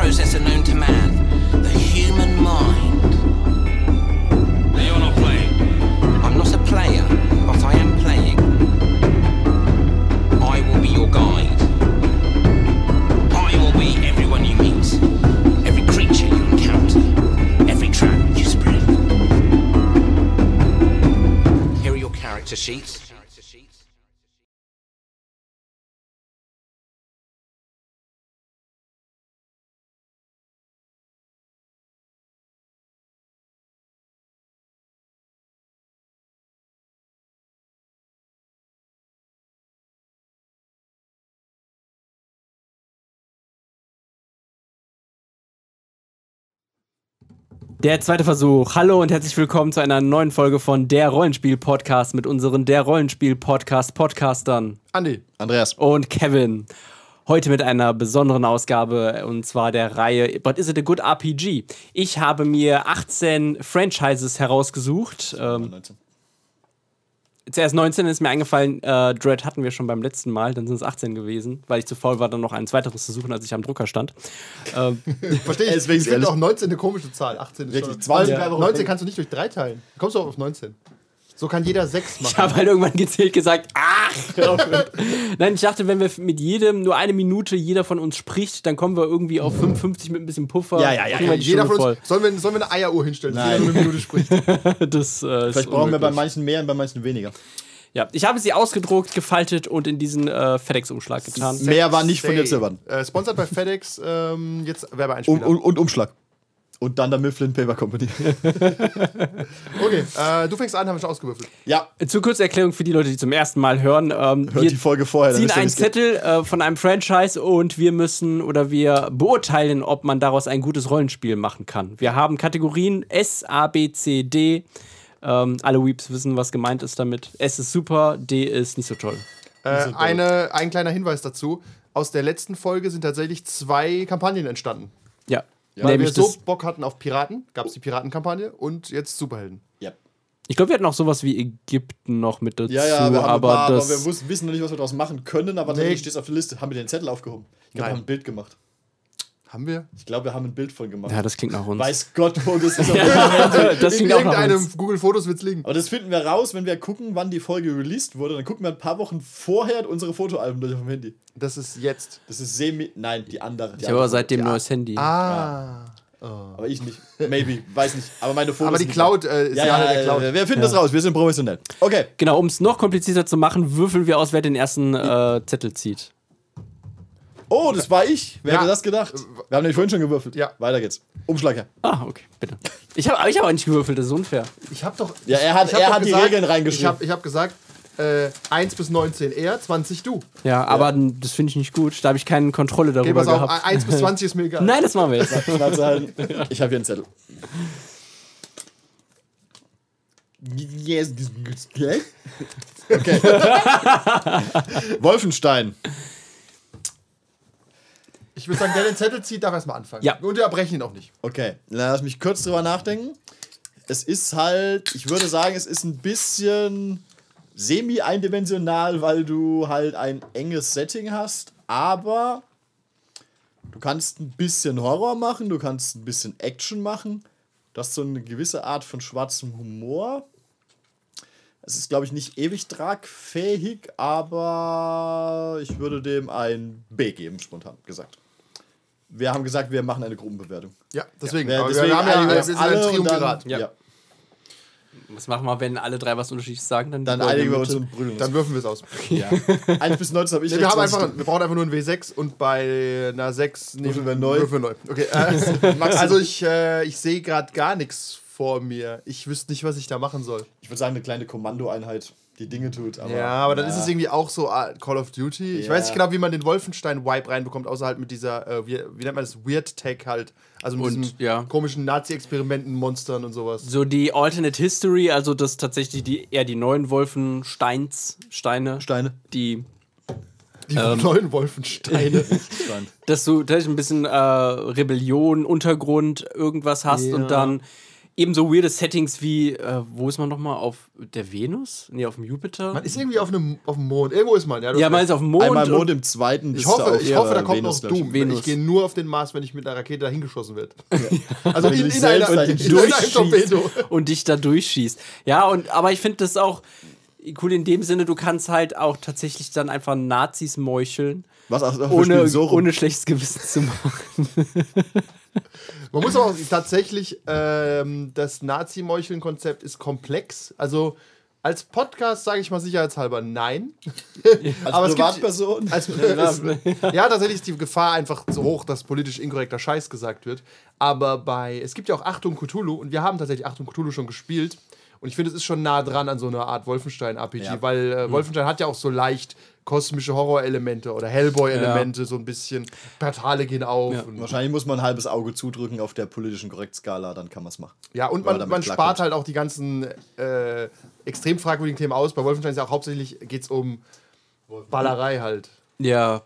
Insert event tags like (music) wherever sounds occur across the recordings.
process and no Der zweite Versuch. Hallo und herzlich willkommen zu einer neuen Folge von Der Rollenspiel-Podcast mit unseren Der Rollenspiel-Podcast-Podcastern Andi. Andreas. und Kevin. Heute mit einer besonderen Ausgabe und zwar der Reihe But Is It a Good RPG? Ich habe mir 18 Franchises herausgesucht. Ähm, 19. zuerst 19 ist mir eingefallen, äh, Dread hatten wir schon beim letzten Mal, dann sind es 18 gewesen, weil ich zu faul war, dann noch ein weiteres zu suchen, als ich am Drucker stand. Ähm, (laughs) Verstehe ich. Deswegen ich finde auch 19 eine komische Zahl. 18 ist Richtig, schon. 20 Weil wäre aber 19 okay. kannst du nicht durch 3 teilen. Kommst du auch auf 19. So kann jeder 6 machen. Ich habe halt irgendwann gezählt gesagt, ach! (laughs) Nein, ich dachte, wenn wir mit jedem nur eine Minute jeder von uns spricht, dann kommen wir irgendwie auf 55 mit ein bisschen Puffer. Ja, ja, ja, die jeder von uns. Sollen wir, sollen wir eine Eieruhr hinstellen, dass Nein. jeder nur eine Minute spricht? (laughs) Das, äh, Vielleicht brauchen wir bei unmöglich. manchen mehr und bei manchen weniger. Ja, ich habe sie ausgedruckt, gefaltet und in diesen äh, FedEx-Umschlag getan. Mehr war nicht von dir erwarten. Äh, sponsored bei FedEx. Ähm, jetzt Und, Werbeeinspieler. und, und Umschlag. Und dann der Mifflin Paper Company. (laughs) Okay, äh, du fängst an, haben wir schon ausgewürfelt. ja, Zur Kurzerklärung für die Leute, die zum ersten Mal hören. Ähm, hört wir die Folge vorher. dann ziehen einen. Zettel äh, von einem Franchise und wir müssen oder wir beurteilen, ob man daraus ein gutes Rollenspiel machen kann. Wir haben Kategorien S, A, B, C, D. Ähm, alle Weeps wissen, was gemeint ist damit. S ist super, D ist nicht so toll. Äh, eine, ein kleiner Hinweis dazu. Aus der letzten Folge sind tatsächlich zwei Kampagnen entstanden. Ja. Weil Nämlich wir so Bock hatten auf Piraten, gab es die Piratenkampagne und jetzt Superhelden. Ja. ich glaube, wir hatten auch sowas wie Ägypten noch mit dazu, Ja, ja, wir haben aber, paar, das, aber wir wussten, wissen noch nicht, was wir daraus machen können, aber Nee. tatsächlich steht es auf der Liste. Haben wir den Zettel aufgehoben? Ich glaube, wir haben ein Bild gemacht. Haben wir? Ich glaube, wir haben ein Bild von gemacht. ja, das klingt nach uns. Weiß Gott, wo das (laughs) ist. das In klingt nach irgendeinem. Google Fotos wird's liegen. Aber das finden wir raus, wenn wir gucken, wann die Folge released wurde. Dann gucken wir ein paar Wochen vorher unsere Fotoalben durch auf dem Handy. Das ist jetzt. Das ist semi. Nein, die andere. Die Ich habe aber seitdem ein neues Handy. Ah. Aber ich nicht. Maybe. Weiß nicht. Aber meine Fotos. Aber die. Cloud äh, ist Ja, ja, ja, der ja, Cloud. ja, wir finden das raus. Wir sind professionell. Okay. Genau, um es noch komplizierter zu machen, würfeln wir aus, wer den ersten äh, Zettel zieht. Oh, das war ich. Wer Ja. hätte das gedacht? Wir haben nämlich vorhin schon gewürfelt. Ja. Weiter geht's. Umschlag her. Ah, okay, bitte. Ich habe ich hab auch nicht gewürfelt, das ist unfair. Ich habe doch. Ja, er hat- er hat die Regeln reingeschrieben. Ich habe ich hab gesagt, äh, 1 bis 19 er, 20 du. Ja, aber das finde ich nicht gut. Da habe ich keine Kontrolle Okay, darüber auf, gehabt. 1 bis 20 ist mir (laughs) egal. Nein, das machen wir jetzt. (laughs) Ich habe hier einen Zettel. Yes. Okay. (laughs) Wolfenstein. Ich würde sagen, der den Zettel zieht, darf erstmal anfangen. Ja. Und wir erbrechen ihn auch nicht. Okay, lass mich kurz drüber nachdenken. Es ist halt, ich würde sagen, es ist ein bisschen semi-eindimensional, weil du halt ein enges Setting hast, aber du kannst ein bisschen Horror machen, du kannst ein bisschen Action machen. Du hast so eine gewisse Art von schwarzem Humor. Es ist, glaube ich, nicht ewig tragfähig, aber ich würde dem ein B geben, spontan gesagt. Wir haben gesagt, wir machen eine Gruppenbewertung. Ja, deswegen. Aber deswegen wir haben ja wir ist alle ein Triumvirat. ja. Ja. Was machen wir, wenn alle drei was unterschiedliches sagen? Dann, dann einigen wir uns und uns. Dann würfen wir es aus. (laughs) Ja. 1 bis 19 habe ich Nee, wir, haben 20 einfach, wir brauchen einfach nur ein W6 und bei einer 6 nehmen Würfeln wir neu. Würfeln wir neu. Okay, äh, (laughs) also ich, äh, ich sehe gerade gar nichts vor mir. Ich wüsste nicht, was ich da machen soll. Ich würde sagen, eine kleine Kommandoeinheit, die Dinge tut. Aber, ja, aber dann ist es irgendwie auch so ah, Call of Duty. Ich Ja. weiß nicht genau, wie man den Wolfenstein-Wipe reinbekommt, außer halt mit dieser, äh, wie, wie nennt man das, Weird Tech halt. Also mit Und, diesen ja. komischen Nazi-Experimenten-Monstern und sowas. So die Alternate History, also das tatsächlich die, eher die neuen Wolfensteins, Steine, Steine. die Die neuen Wolfensteine. Stein. (laughs) dass du tatsächlich ein bisschen äh, Rebellion, Untergrund, irgendwas hast Ja. und dann ebenso weirde Settings wie, äh, wo ist man nochmal? Auf der Venus? Nee, auf dem Jupiter? Man ist irgendwie auf, einem, auf dem Mond. Irgendwo ist man. Ja, ja, man ist auf dem Mond. Einmal Mond im zweiten. ich hoffe, ich hoffe, da kommt Venus, noch. Doom. Venus. Ich gehe nur auf den Mars, wenn ich mit (laughs) einer Rakete dahin geschossen werde. also in, in, einer, in, in einem durchschießt Torpedo. und dich da durchschießt. Ja, und aber ich finde das auch cool in dem Sinne, du kannst halt auch tatsächlich dann einfach Nazis meucheln, Was auch, ohne, so ohne schlechtes Gewissen zu machen. (laughs) (laughs) Man muss auch tatsächlich, ähm, das Nazi-Meucheln-Konzept ist komplex. Also als Podcast sage ich mal sicherheitshalber nein. (laughs) (laughs) als aber es gibt- Privatperson. Als, ja, tatsächlich ist die Gefahr einfach so hoch, dass politisch inkorrekter Scheiß gesagt wird. Aber bei, es gibt ja auch Achtung Cthulhu und wir haben tatsächlich Achtung Cthulhu schon gespielt. Und ich finde, es ist schon nah dran an so einer Art Wolfenstein-RPG, Ja. weil äh, Wolfenstein hat ja auch so leicht kosmische Horrorelemente oder Hellboy-Elemente, so ein bisschen. Portale gehen auf. Ja. Und, Wahrscheinlich muss man ein halbes Auge zudrücken auf der politischen Korrektskala, dann kann man es machen. ja, und man man, spart halt auch die ganzen äh, extrem fragwürdigen Themen aus. Bei Wolfenstein ist ja auch hauptsächlich geht's um Ballerei halt. Ja,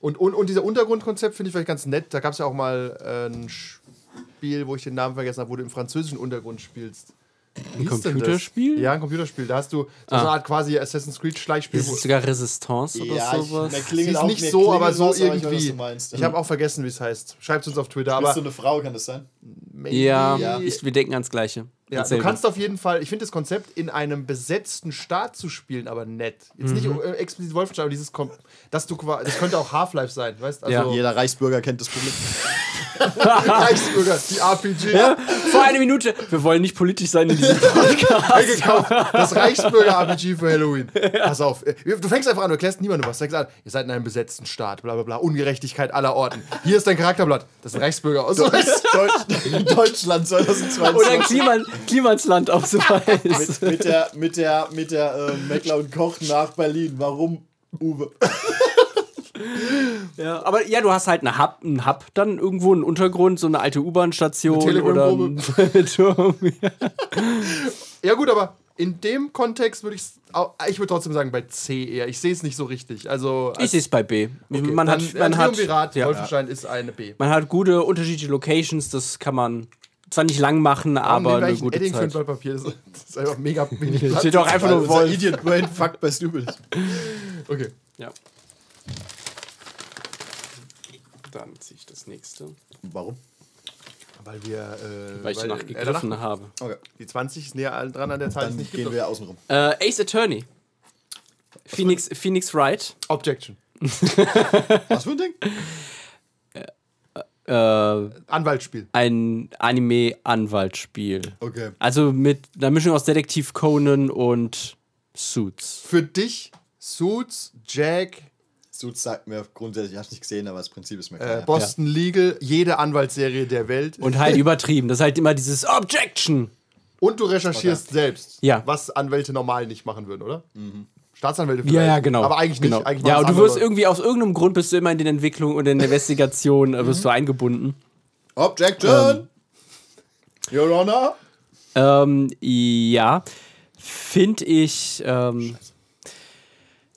Und, und, und dieser Untergrundkonzept finde ich vielleicht ganz nett. Da gab es ja auch mal äh, ein Spiel, wo ich den Namen vergessen habe, wo du im französischen Untergrund spielst. Das? Computerspiel? Ja, ein Computerspiel. Da hast du so eine Art quasi Assassin's Creed Schleichspiel. ist es sogar Resistance oder Ja, ich- sowas? mir Sie ist auch- nicht so, aber so aber ich was irgendwie. du meinst. Ich habe auch vergessen, wie es heißt. Schreibt uns auf Twitter. Bist Aber du eine Frau, kann das sein? maybe- ja, Ja. Ich, wir denken ans Gleiche. Ja, du kannst auf jeden Fall, ich finde das Konzept, in einem besetzten Staat zu spielen, aber nett. Jetzt nicht Mhm. äh, explizit Wolfenstein, aber dieses, Kom dass du quasi, das könnte auch Half-Life sein, weißt Ja. Also, Jeder Reichsbürger kennt das Problem. (laughs) Reichsbürger, die RPG. Vor einer Minute. Wir wollen nicht politisch sein in diesem (laughs) Podcast. Das Reichsbürger-RPG für Halloween. Pass auf. äh, Du fängst einfach an, du erklärst niemandem was. Du sagst an, ihr seid in einem besetzten Staat, bla bla bla. Ungerechtigkeit aller Orten. Hier ist dein Charakterblatt. Das ist ein Reichsbürger-Ausweis. Deutsch, Deutschland 2022. Oder ein Klima Klimansland weiß. mit, mit der, mit der, mit der äh, Meckler und Koch nach Berlin. Warum, Uwe? (laughs) Ja, aber ja, du hast halt einen Hub, einen Hub dann irgendwo, einen Untergrund, so eine alte U-Bahn-Station oder einen Turm. (laughs) ja, gut, aber in dem Kontext würde ich ich würde trotzdem sagen bei C eher. Ich sehe es nicht so richtig. Also, Ich sehe es bei B. man dann, hat, man hat, ja, Wolfenstein ist eine B. man hat gute unterschiedliche Locations, das kann man zwar nicht lang machen, aber Warum wir eine ein gute Edding für ein Zeit. Blatt Papier? Das ist einfach mega wenig Platz. Steht doch einfach Weil nur unser Wolf. Idiot Brain fuckt best übel. Okay. Ja. Dann ziehe ich das nächste, Warum? Weil wir. Äh, weil ich danach äh, gegriffen danach- habe. Okay. Die 20 ist näher dran an der Zahl, die nicht gehen wir außen rum. Äh, Ace Attorney. Phoenix, Phoenix Wright. Objection. (laughs) Was für ein Ding? Äh, Anwaltsspiel. ein Anime-Anwaltsspiel. Okay. Also mit einer Mischung aus Detektiv Conan und Suits. Für dich, Suits, Jack, Suits sagt mir grundsätzlich, ich habe es nicht gesehen, aber das Prinzip ist mir klar. äh, Boston Legal, jede Anwaltsserie der Welt. Und halt übertrieben. Das ist halt immer dieses Objection. Und du recherchierst selbst, Ja. was Anwälte normal nicht machen würden, oder? Staatsanwälte Ja, vielleicht. ja, genau. Aber eigentlich nicht. Genau. Eigentlich ja, und du wirst irgendwie aus irgendeinem Grund bist du immer in den Entwicklungen und in der Investigation äh, wirst du eingebunden. Objection! Your Honor! Ähm, ja, finde ich. Ähm,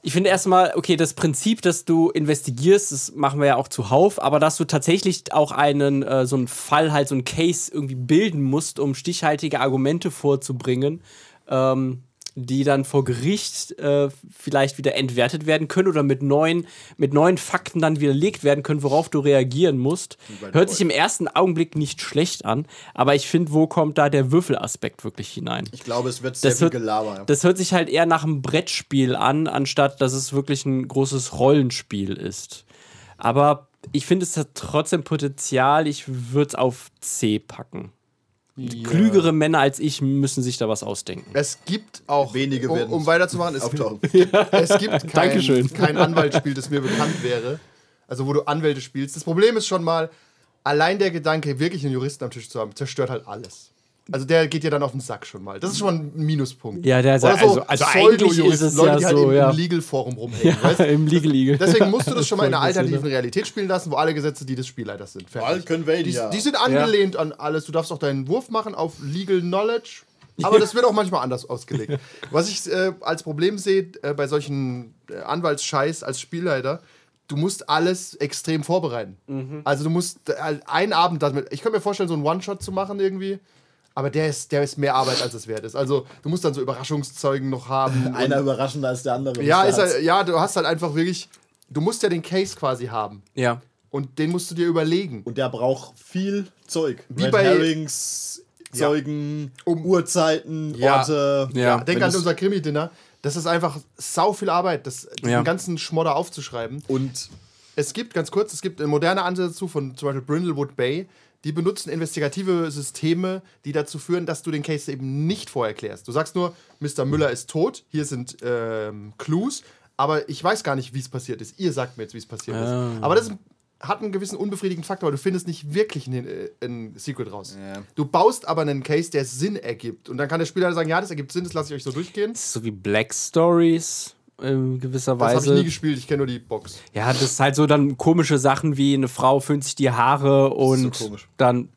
ich finde erstmal, okay, das Prinzip, dass du investigierst, das machen wir ja auch zuhauf, aber dass du tatsächlich auch einen, äh, so einen Fall, halt so einen Case irgendwie bilden musst, um stichhaltige Argumente vorzubringen, ähm, die dann vor Gericht äh, vielleicht wieder entwertet werden können oder mit neuen, mit neuen Fakten dann widerlegt werden können, worauf du reagieren musst. Hört sich im ersten Augenblick nicht schlecht an, aber ich finde, wo kommt da der Würfelaspekt wirklich hinein? Ich glaube, es wird sehr Das viel hört, Gelaber. das hört sich halt eher nach einem Brettspiel an, anstatt dass es wirklich ein großes Rollenspiel ist. Aber ich finde, es hat trotzdem Potenzial. Ich würde es auf C packen. Klügere Männer als ich müssen sich da was ausdenken. Es gibt auch, Wenige um, um weiterzumachen, es, Auftauchen. es gibt (laughs) Dankeschön. kein, kein Anwaltsspiel, das mir bekannt wäre. Also, wo du Anwälte spielst. Das Problem ist schon mal, allein der Gedanke, wirklich einen Juristen am Tisch zu haben, zerstört halt alles. Also, der geht dir dann auf den Sack schon mal. Das ist schon mal ein Minuspunkt. Ja, der Oder also- also eigentlich ist es Leute, ja die halt so, im, ja. im Legal-Forum rumhängen. weißt? du? Im Legal Eagle. Deswegen musst du das schon mal (laughs) in einer alternativen Realität spielen lassen, wo alle Gesetze die des Spielleiters sind. Fertig. Die, die sind angelehnt an alles. Du darfst auch deinen Wurf machen auf Legal Knowledge. Aber das wird auch manchmal anders ausgelegt. (laughs) Was ich äh, als Problem sehe äh, bei solchen äh, Anwaltsscheiß als Spielleiter, du musst alles extrem vorbereiten. Also du musst äh, einen Abend damit. Ich könnte mir vorstellen, so einen One-Shot zu machen irgendwie. Aber der ist, der ist mehr Arbeit, als es wert ist. Also du musst dann so Überraschungszeugen noch haben. (laughs) Einer überraschender als der andere. ja, ist halt, ja, du hast halt einfach wirklich, du musst ja den Case quasi haben. Ja. Und den musst du dir überlegen. Und der braucht viel Zeug. Wie Red bei- Herrings, Zeugen, Um- Uhrzeiten, Ja. Orte. Ja. Denk Wenn an unser Krimi-Dinner. Das ist einfach sau viel Arbeit, das, den Ja. ganzen Schmodder aufzuschreiben. Und Es gibt, ganz kurz, es gibt moderne Ansätze dazu von zum Beispiel Brindlewood Bay. Die benutzen investigative Systeme, die dazu führen, dass du den Case eben nicht vorher klärst. Du sagst nur, Mr. Müller ist tot, hier sind ähm, Clues, aber ich weiß gar nicht, wie es passiert ist. Ihr sagt mir jetzt, wie es passiert Ah. ist. Aber das hat einen gewissen unbefriedigenden Faktor, weil du findest nicht wirklich ein, äh, ein Secret raus. Ja. Du baust aber einen Case, der Sinn ergibt. Und dann kann der Spieler sagen, ja, das ergibt Sinn, das lasse ich euch so durchgehen. Das ist so wie Black Stories in gewisser Das habe ich Weise. nie gespielt, ich kenne nur die Box. Ja, das ist halt so dann komische Sachen wie eine Frau föhnt sich die Haare und so dann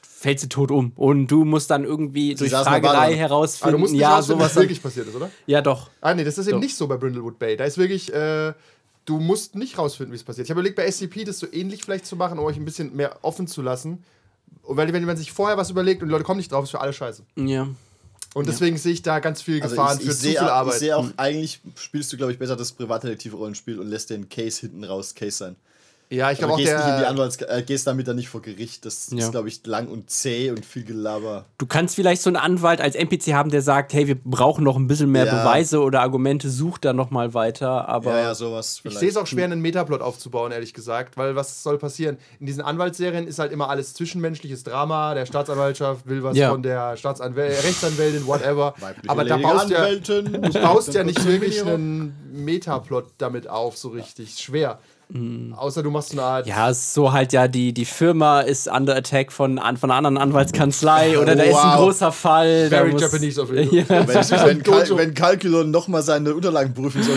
fällt sie tot um. Und du musst dann irgendwie durch in der Fragerei. Aber herausfinden, Ah, du musst nicht ja, sowas. was wirklich passiert ist, oder? ja, doch. Ah, nee, das ist eben Doch. nicht so bei Brindlewood Bay. Da ist wirklich, äh, du musst nicht rausfinden, wie es passiert. Ich habe überlegt, bei SCP das so ähnlich vielleicht zu machen, um euch ein bisschen mehr offen zu lassen. Und weil, wenn man sich vorher was überlegt und die Leute kommen nicht drauf, ist für alle scheiße. Ja. Und deswegen sehe ich da ganz viel also Gefahren ich, ich für zu sehe viel Arbeit. ich sehe auch, eigentlich spielst du, glaube ich, besser das Privatdetektiv-Rollenspiel und lässt den Case hinten raus Case sein. Ja, ich glaube auch, gehst nicht in die der, Anwalts äh, gehst damit dann nicht vor Gericht. Das Ja. ist, glaube ich, lang und zäh und viel Gelaber. Du kannst vielleicht so einen Anwalt als NPC haben, der sagt, hey, wir brauchen noch ein bisschen mehr Ja. Beweise oder Argumente, such da noch mal weiter. Aber Ja, ja, sowas. ich Vielleicht. sehe es auch schwer, einen Metaplot aufzubauen, ehrlich gesagt. Weil was soll passieren? In diesen Anwaltsserien ist halt immer alles zwischenmenschliches Drama. Der Staatsanwaltschaft will was Ja. von der Staatsanwäl Rechtsanwältin, whatever. (laughs) Weibliche Aber da baust du ja. Du (laughs) baust ja nicht wirklich einen Metaplot damit auf, so richtig. Schwer. Außer du machst eine Art. ja, ist so halt ja, die, die Firma ist under attack von, von einer anderen Anwaltskanzlei (laughs) oder da ist ein großer Fall. Very muss- Japanese of you. (laughs) Ja. Wenn, ist so wenn, Calculon nochmal seine Unterlagen prüfen soll,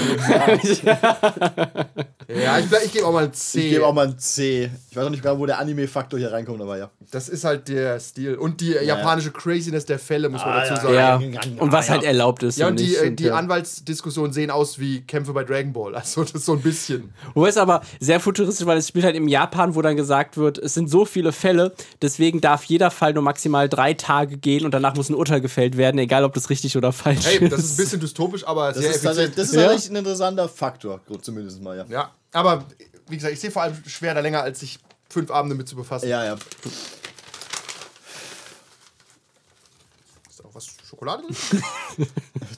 Ja, ich, bleib- ich gebe auch mal ein C. ich gebe auch mal ein C. Ich weiß auch nicht genau, wo der Anime-Faktor hier reinkommt, aber ja. das ist halt der Stil. Und die japanische Craziness der Fälle, muss man Ah, dazu ja. sagen. Ja. Und was halt erlaubt ist. Ja, und die, nicht. äh, die ja. Anwaltsdiskussionen sehen aus wie Kämpfe bei Dragon Ball. Also das ist so ein bisschen. Wobei es aber sehr futuristisch, weil es spielt halt im Japan, wo dann gesagt wird, es sind so viele Fälle, deswegen darf jeder Fall nur maximal drei Tage gehen und danach muss ein Urteil gefällt werden, egal ob das richtig oder falsch Hey, ist. das ist ein bisschen dystopisch, aber Das sehr ist, effizient. das ist Ja. ein interessanter Faktor, zumindest mal, ja. ja, aber wie gesagt, ich sehe vor allem schwer da länger, als sich fünf Abende mit zu befassen. Ja, ja. Ist da auch was Schokolade drin? (laughs)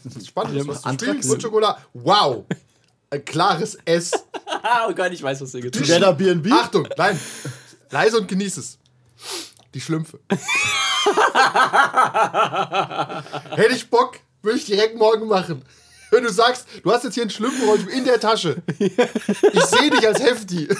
das ist spannend. was zu spielen Anthrax. und Schokolade. Wow. Ein klares S. (laughs) oh Gott, ich weiß, was ihr getan Together B&B? Achtung, nein. Leise und genieß es. Die Schlümpfe. (laughs) Hätte ich Bock, würde ich direkt morgen machen. Wenn du sagst, du hast jetzt hier ein Schlümpfenrollenspiel in der Tasche. Ich sehe dich als Hefti. (laughs)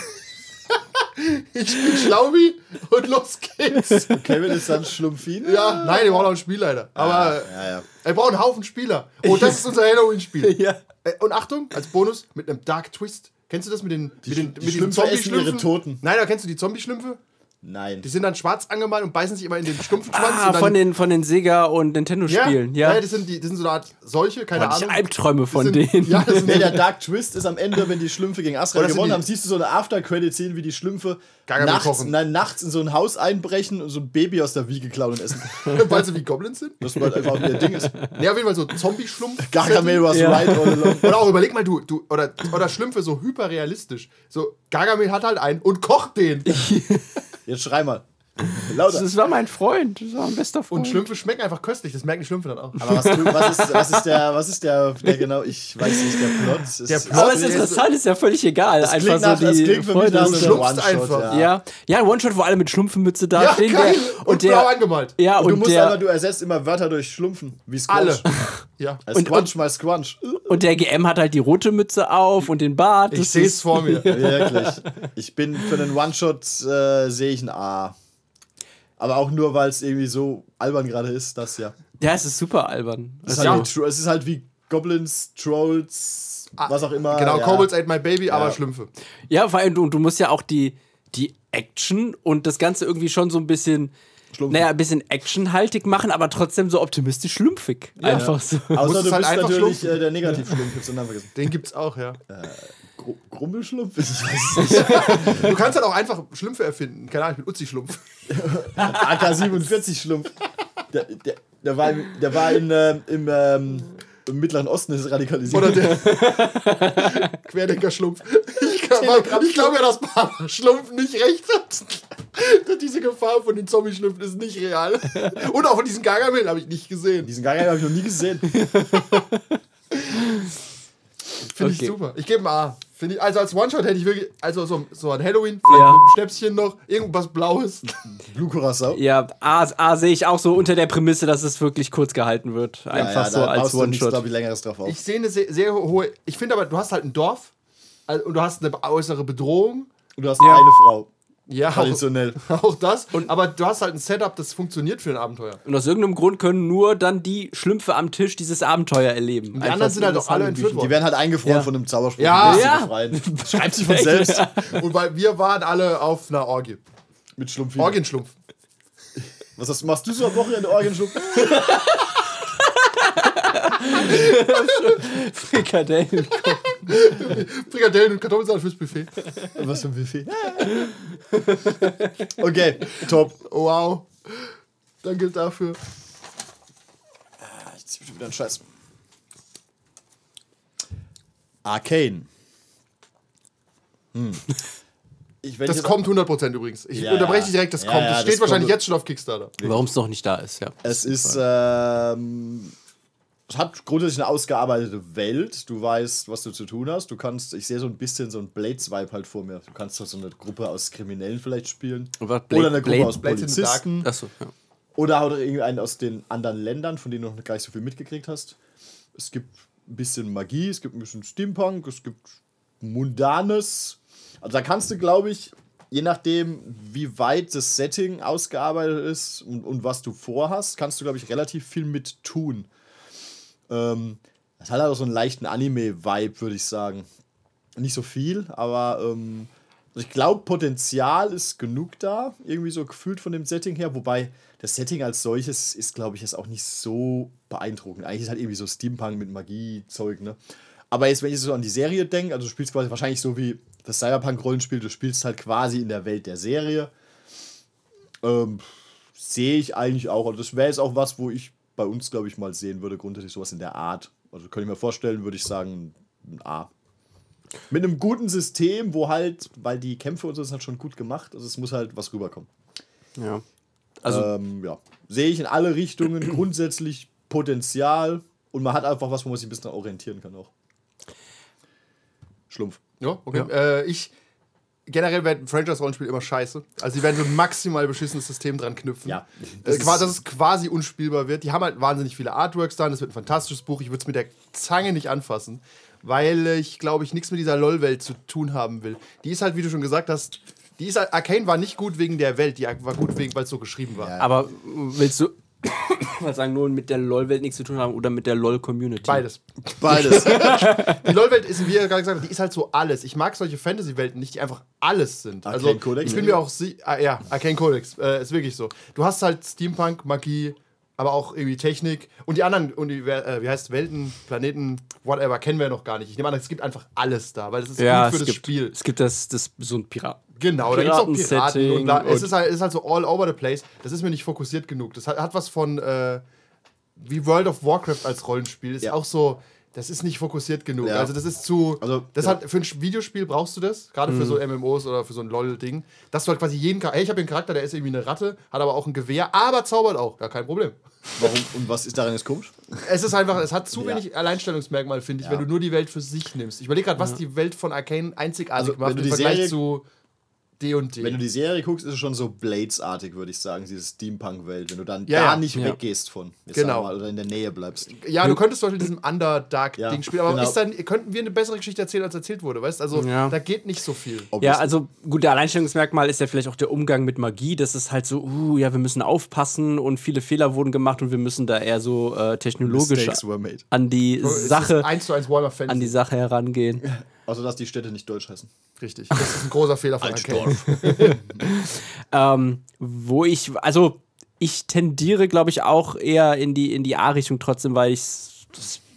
Ich bin Schlaubi und los geht's. Kevin ist dann Schlumpfine? Ja, nein, wir brauchen auch einen Spielleiter. Aber Ja, ja. er braucht einen Haufen Spieler. Oh, das ist unser Halloween-Spiel. Ja. Äh, Und Achtung, als Bonus mit einem Dark Twist. Kennst du das mit den, mit den, die mit Schlümpfe essen ihre Zombie-Schlümpfen? Toten. Nein, aber kennst du die Zombie-Schlümpfe? Nein. Die sind dann schwarz angemalt und beißen sich immer in den stumpfen Schwanz. Ah, von den, von den Sega- und Nintendo-Spielen. ja, Ja, ja. das, sind die, das sind so eine Art Seuche, keine Boah, ich Ahnung. Albträume von sind, denen. Ja, das sind Nee, der Dark Twist ist am Ende, wenn die Schlümpfe gegen Astra gewonnen haben, siehst du so eine After-Credit-Szene, wie die Schlümpfe nachts, nein, nachts in so ein Haus einbrechen und so ein Baby aus der Wiege klauen und essen. (laughs) weil sie wie Goblins sind. Das halt einfach ihr Ding ist. Ja, auf jeden Fall so Zombie-Schlumpf. (laughs) Gargamel was Ja. right all along. Oder auch überleg mal, du, du oder, oder Schlümpfe so hyperrealistisch. So, Gargamel hat halt einen und kocht den. (laughs) Jetzt schrei mal. Lauter. Das war mein Freund. Das war mein bester Freund. Und Schlümpfe schmecken einfach köstlich, das merken die Schlümpfe dann auch. Aber was, was, ist, was ist der, was ist der, der genau, ich weiß nicht, der Plot? Ist, Der Plot- aber es ist Ja, interessant, ist ja völlig egal. Das Einfach klingt nach- so das die klingt für mich nach ist- so einfach. Ja. Ja, ja, ein One-Shot, wo alle mit Schlumpfenmütze da Ja, stehen. geil. Der, Und, blau angemalt. ja, Und, und, du musst der, einfach, du ersetzt immer Wörter durch Schlumpfen. Wie Squanch. Alle. Ja. Also Squanch mal Squanch. und der GM hat halt die rote Mütze auf und den Bart. Ich sehe es vor mir. (laughs) Wirklich. Ich bin für einen One-Shot, äh, sehe ich ein A. Aber auch nur, weil es irgendwie so albern gerade ist, das ja. Ja, es ist super albern. Es ist, Also, halt wie, Tro- es ist halt wie Goblins, Trolls, was auch immer. Genau, ja. Kobolds ate my baby, aber Ja. Schlümpfe. Ja, vor allem, du, du musst ja auch die, die Action und das Ganze irgendwie schon so ein bisschen, Schlumpfig. naja, ein bisschen actionhaltig machen, aber trotzdem so optimistisch schlumpfig. Einfach so. Außer du es halt bist einfach natürlich äh, der Negativschlumpf. Den Namen vergessen. Den gibt's auch, ja. Gru Grummelschlumpf? Ich weiß (laughs) nicht. Du kannst halt auch einfach Schlümpfe erfinden. Keine Ahnung, ich bin Uzi-Schlumpf. (laughs) AK-47-Schlumpf. Der, der, der war, im- der war in, ähm, im, ähm, im Mittleren Osten ist radikalisiert. Oder der (laughs) Querdenker-Schlumpf. Ich, ich glaube ja, dass Papa Schlumpf nicht recht hat. (laughs) Diese Gefahr von den Zombie-Schlümpfen ist nicht real. (laughs) Und auch von diesen Gargamel habe ich nicht gesehen. Diesen Gang habe ich noch nie gesehen. Finde Okay. ich super. Ich gebe ein A. Finde ich, also als One-Shot hätte ich wirklich, also so, so ein Halloween, vielleicht Ja. mit einem Schnäpschen noch, irgendwas Blaues. (laughs) Blue Curacao. Ja, A, A sehe ich auch so unter der Prämisse, dass es wirklich kurz gehalten wird. Einfach so als One-Shot. glaube ich, längeres drauf auf. Ich sehe eine sehr, sehr hohe, ich finde aber, du hast halt ein Dorf also, und du hast eine äußere Bedrohung. Und du hast eine Frau. Ja, auch, Traditionell. (laughs) auch das. aber du hast halt ein Setup, das funktioniert für ein Abenteuer. Und aus irgendeinem Grund können nur dann die Schlümpfe am Tisch dieses Abenteuer erleben. Die anderen sind halt auch alle entführt Die worden. werden halt eingefroren Ja. von einem Zauberspruch. Ja. Ja. (laughs) (laughs) Schreibt sich von selbst. Und weil wir waren alle auf einer Orgie. Mit Schlumpf. Orgienschlumpf. Was hast, machst du so am Wochenende Orgienschlumpf? (laughs) Frikadellen. Frikadellen und Kartoffelsalat fürs Buffet. Was für ein Buffet. okay, top. Wow. Danke dafür. Ich zieh wieder einen Scheiß. Arcane. Hm. Das kommt 100% übrigens. Ich Ja, unterbreche dich direkt, das Ja, kommt. ja, das steht das wahrscheinlich kommt. jetzt schon auf Kickstarter. Warum es noch nicht da ist, ja. Es ist, ähm, es hat grundsätzlich eine ausgearbeitete Welt. Du weißt, was du zu tun hast. Du kannst, ich sehe so ein bisschen so ein Blades-Vibe halt vor mir. Du kannst so eine Gruppe aus Kriminellen vielleicht spielen. Was, Blade- Oder eine Gruppe Blade- aus? Polizisten. Achso, ja. Oder halt irgendeinen aus den anderen Ländern, von denen du noch gar nicht so viel mitgekriegt hast. Es gibt ein bisschen Magie, es gibt ein bisschen Steampunk, es gibt Mundanes. Also da kannst du, glaube ich, je nachdem, wie weit das Setting ausgearbeitet ist und, und was du vorhast, kannst du, glaube ich, relativ viel mit tun. Ähm, das hat halt auch so einen leichten Anime-Vibe, würde ich sagen. Nicht so viel, aber ähm, also ich glaube, Potenzial ist genug da, irgendwie so gefühlt von dem Setting her. Wobei das Setting als solches ist, glaube ich, jetzt auch nicht so beeindruckend. Eigentlich ist halt irgendwie so Steampunk mit Magie-Zeug, ne? Aber jetzt, wenn ich so an die Serie denke, also du spielst quasi wahrscheinlich so wie das Cyberpunk-Rollenspiel, du spielst halt quasi in der Welt der Serie. Ähm, sehe ich eigentlich auch. Also das wäre jetzt auch was, wo ich bei uns, glaube ich, mal sehen würde, grundsätzlich sowas in der Art. Also könnte ich mir vorstellen, würde ich sagen, ein A. Mit einem guten System, wo halt, weil die Kämpfe und so sind halt schon gut gemacht, also es muss halt was rüberkommen. ja. Also, Ähm, ja. Sehe ich in alle Richtungen (clears throat) grundsätzlich Potenzial und man hat einfach was, wo man sich ein bisschen orientieren kann auch. Schlumpf. Ja, okay. Äh, ich. Generell wird ein Franchise-Rollenspiel immer scheiße. Also, sie werden so ein maximal beschissenes System dran knüpfen. Ja. Das Das äh, dass es quasi unspielbar wird. Die haben halt wahnsinnig viele Artworks da. Das wird ein fantastisches Buch. Ich würde es mit der Zange nicht anfassen, weil ich, glaube ich, nichts mit dieser LOL-Welt zu tun haben will. Die ist halt, wie du schon gesagt hast, die ist halt, Arcane war nicht gut wegen der Welt, die war gut wegen, weil es so geschrieben war. Ja. aber willst du (coughs) mal sagen, nur mit der LOL-Welt nichts zu tun haben oder mit der LOL-Community? Beides. Beides. (laughs) Die LOL-Welt ist, wie ihr gerade gesagt habt, die ist halt so alles. Ich mag solche Fantasy-Welten nicht, die einfach alles sind. also, Arcane Codex? ich bin mir auch sie ah, ja, Arcane Codex, äh, ist wirklich so. Du hast halt Steampunk, Magie, aber auch irgendwie Technik und die anderen, Univer äh, wie heißt Welten, Planeten, whatever, kennen wir noch gar nicht. Ich nehme an, es gibt einfach alles da, weil das ist Ja, gut für es das gibt, Spiel. es gibt das, das so ein Pirat. Genau, da gibt es auch Piraten und bla. Es ist halt, ist halt so all over the place. Das ist mir nicht fokussiert genug. Das hat, hat was von äh, wie World of Warcraft als Rollenspiel. Ist Ja. auch so, das ist nicht fokussiert genug. Ja. Also das ist zu. Also, das ja. hat für ein Videospiel brauchst du das, gerade für so MMOs oder für so ein LOL-Ding, dass du halt quasi jeden Charakter. Hey, ich habe einen Charakter, der ist irgendwie eine Ratte, hat aber auch ein Gewehr, aber zaubert auch. Ja, kein Problem. Warum und was ist daran jetzt komisch? Es ist einfach, es hat zu (laughs) Ja. wenig Alleinstellungsmerkmal, finde ich, wenn du nur die Welt für sich nimmst. Ich überlege gerade, was die Welt von Arcane einzigartig Also, macht im Vergleich Serie- zu D und D. Wenn du die Serie guckst, ist es schon so Blades-artig, würde ich sagen, diese Steampunk-Welt. Wenn du dann Ja, da ja. nicht Ja. weggehst von, Genau. mal, oder in der Nähe bleibst. Ja, du könntest zum Beispiel diesem Underdark-Ding Ja, spielen, aber genau. ist dann, könnten wir eine bessere Geschichte erzählen, als erzählt wurde, weißt Also, Ja. da geht nicht so viel. Ja, also gut, der Alleinstellungsmerkmal ist ja vielleicht auch der Umgang mit Magie. Das ist halt so, uh, ja, wir müssen aufpassen und viele Fehler wurden gemacht und wir müssen da eher so äh, technologisch Mistakes were made. an die Sache, 1 zu 1 Warhammer Fantasy. an die Sache herangehen. (laughs) Also, dass die Städte nicht deutsch heißen. Richtig. Das ist ein großer Fehler von Arcane. (laughs) Ähm, wo ich, also ich tendiere, glaube ich, auch eher in die, in die A-Richtung trotzdem, weil ich,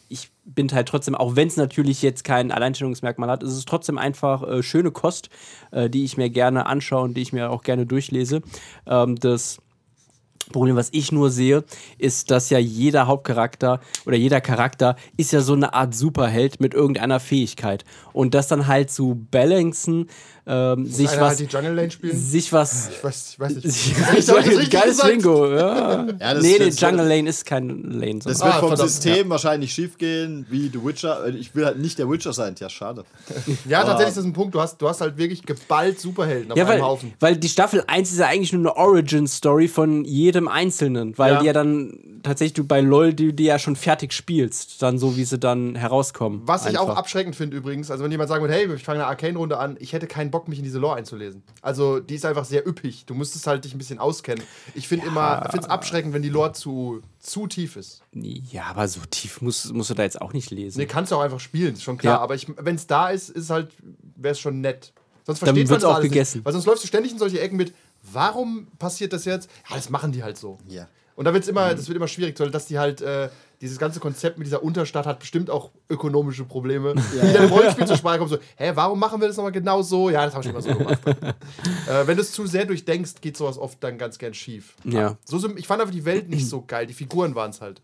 ich bin halt trotzdem, auch wenn es natürlich jetzt kein Alleinstellungsmerkmal hat, ist es trotzdem einfach äh, schöne Kost, äh, die ich mir gerne anschaue und die ich mir auch gerne durchlese. Ähm, das Problem, was ich nur sehe, ist, dass ja jeder Hauptcharakter oder jeder Charakter ist ja so eine Art Superheld mit irgendeiner Fähigkeit. Und das dann halt zu balancen, ähm, sich Einer was. halt die Jungle Lane spielen. sich was. Ich weiß, ich weiß (laughs) nicht. Ich das richtig Geiles gesagt. Lingo, ja. Ja, das- nee, nee, das- Jungle Lane ist kein Lane. Das wird Ah, vom verdammt, System wahrscheinlich schief gehen, wie The Witcher. Ich will halt nicht der Witcher sein. Ja, schade. Ja, tatsächlich ist das ein Punkt. Du hast, du hast halt wirklich geballt Superhelden auf Ja, einem weil, Haufen. weil die Staffel 1 ist ja eigentlich nur eine Origin-Story von jedem Einzelnen, weil Ja. die ja dann tatsächlich du bei LOL die, die ja schon fertig spielst, dann so wie sie dann herauskommen. Was ich auch Einfach. abschreckend finde übrigens, also wenn jemand sagen würde, hey, ich fange eine Arcane-Runde an, ich hätte keinen Bock, mich in diese Lore einzulesen. Also die ist einfach sehr üppig. Du müsstest halt dich ein bisschen auskennen. Ich finde immer, finde es abschreckend, wenn die Lore zu, zu tief ist. Ja, aber so tief musst, musst du da jetzt auch nicht lesen. Nee, kannst du auch einfach spielen, ist schon klar. Ja. Aber wenn es da ist, ist halt, wäre es schon nett. Sonst Dann versteht man wird's das auch gegessen. Nicht. Weil sonst läufst du ständig in solche Ecken mit, warum passiert das jetzt? Ja, das machen die halt so. Ja. Und da wird's immer, das wird immer schwierig, dass die halt, äh, dieses ganze Konzept mit dieser Unterstadt hat bestimmt auch ökonomische Probleme. Die dann im Rollenspiel zur Sprache kommen, so, hä, warum machen wir das nochmal genau so? Ja, das haben wir schon immer so gemacht. (laughs) äh, wenn du es zu sehr durchdenkst, geht sowas oft dann ganz gern schief. Ja. So, so, ich fand einfach die Welt nicht so geil, die Figuren waren es halt.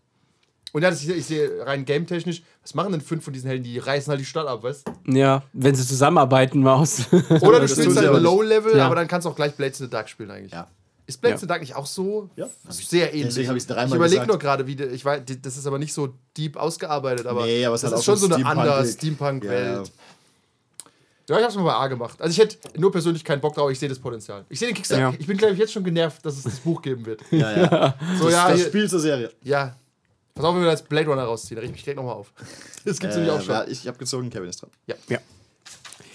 Und ja, das, ich, ich sehe rein game-technisch, was machen denn fünf von diesen Helden? Die reißen halt die Stadt ab, weißt Ja, wenn sie zusammenarbeiten, Maus. Oder du spielst halt aber. Low-Level, Ja. aber dann kannst du auch gleich Blades in the Dark spielen eigentlich. Ja. Ist Blades Ja. Dark nicht auch so? Ja. Sehr ähnlich. Deswegen hab ich's dreimal ich überlege nur gerade, wie ich weiß, das ist aber nicht so deep ausgearbeitet, aber, Nee, aber es das ist auch schon so eine andere Ja, Steampunk-Welt. Ja, ich hab's mal bei A gemacht. Also ich hätte nur persönlich keinen Bock drauf, ich sehe das Potenzial. Ich sehe den Kickstarter. Ja. Ich bin, glaube ich, jetzt schon genervt, dass es das Buch geben wird. Ja, ja. (laughs) So, Das, ja, das hier, Spiel zur Serie. ja. Pass auf, wenn wir da jetzt Blade Runner rausziehen, da reg ich mich direkt nochmal auf. (laughs) Das gibt's nämlich auch schon. ja, ich habe gezogen, Kevin ist dran. ja.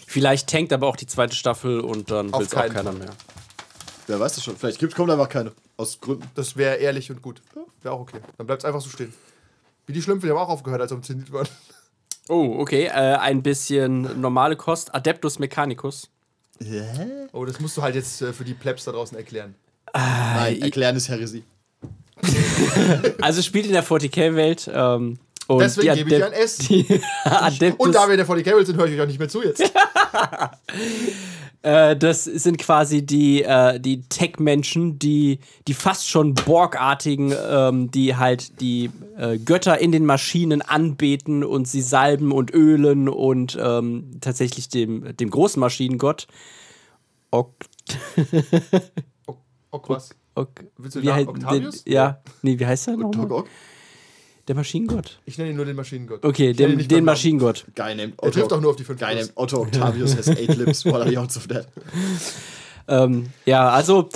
Vielleicht tankt aber auch die zweite Staffel und dann will es auch keiner mehr. Wer weiß das schon. Vielleicht gibt, kommt einfach keine. Aus Gründen. Das wäre ehrlich und gut. Wäre auch okay. Dann bleibt's einfach so stehen. Wie die Schlümpfe, die haben auch aufgehört, als sie am Zenit waren. (laughs) Oh, okay. Äh, ein bisschen normale Kost. Adeptus Mechanicus. Oh, das musst du halt jetzt äh, für die Plebs da draußen erklären. Nein, erklären ist Heresie. (laughs) Also spielt in der 40k-Welt. Ähm, Deswegen gebe ich ein S. (laughs) Und da wir in der 40 Cables sind, höre ich euch auch nicht mehr zu jetzt. Äh, das sind quasi die, äh, die Tech-Menschen, die, die fast schon Borg-artigen, ähm, die halt die äh, Götter in den Maschinen anbeten und sie salben und ölen und ähm, tatsächlich dem, dem großen Maschinengott. Ok, Oh, oh was? ok, Willst du wie heißt- Octavius? den- Ja, nee, wie heißt er nochmal? Der Maschinengott. Ich nenne ihn nur den Maschinengott. Okay, den, den. Maschinengott. Guy named Er trifft auch nur auf die fünf Guy plus. named Otto (laughs) Octavius has eight lips. What are the odds of that? Ähm, ja, also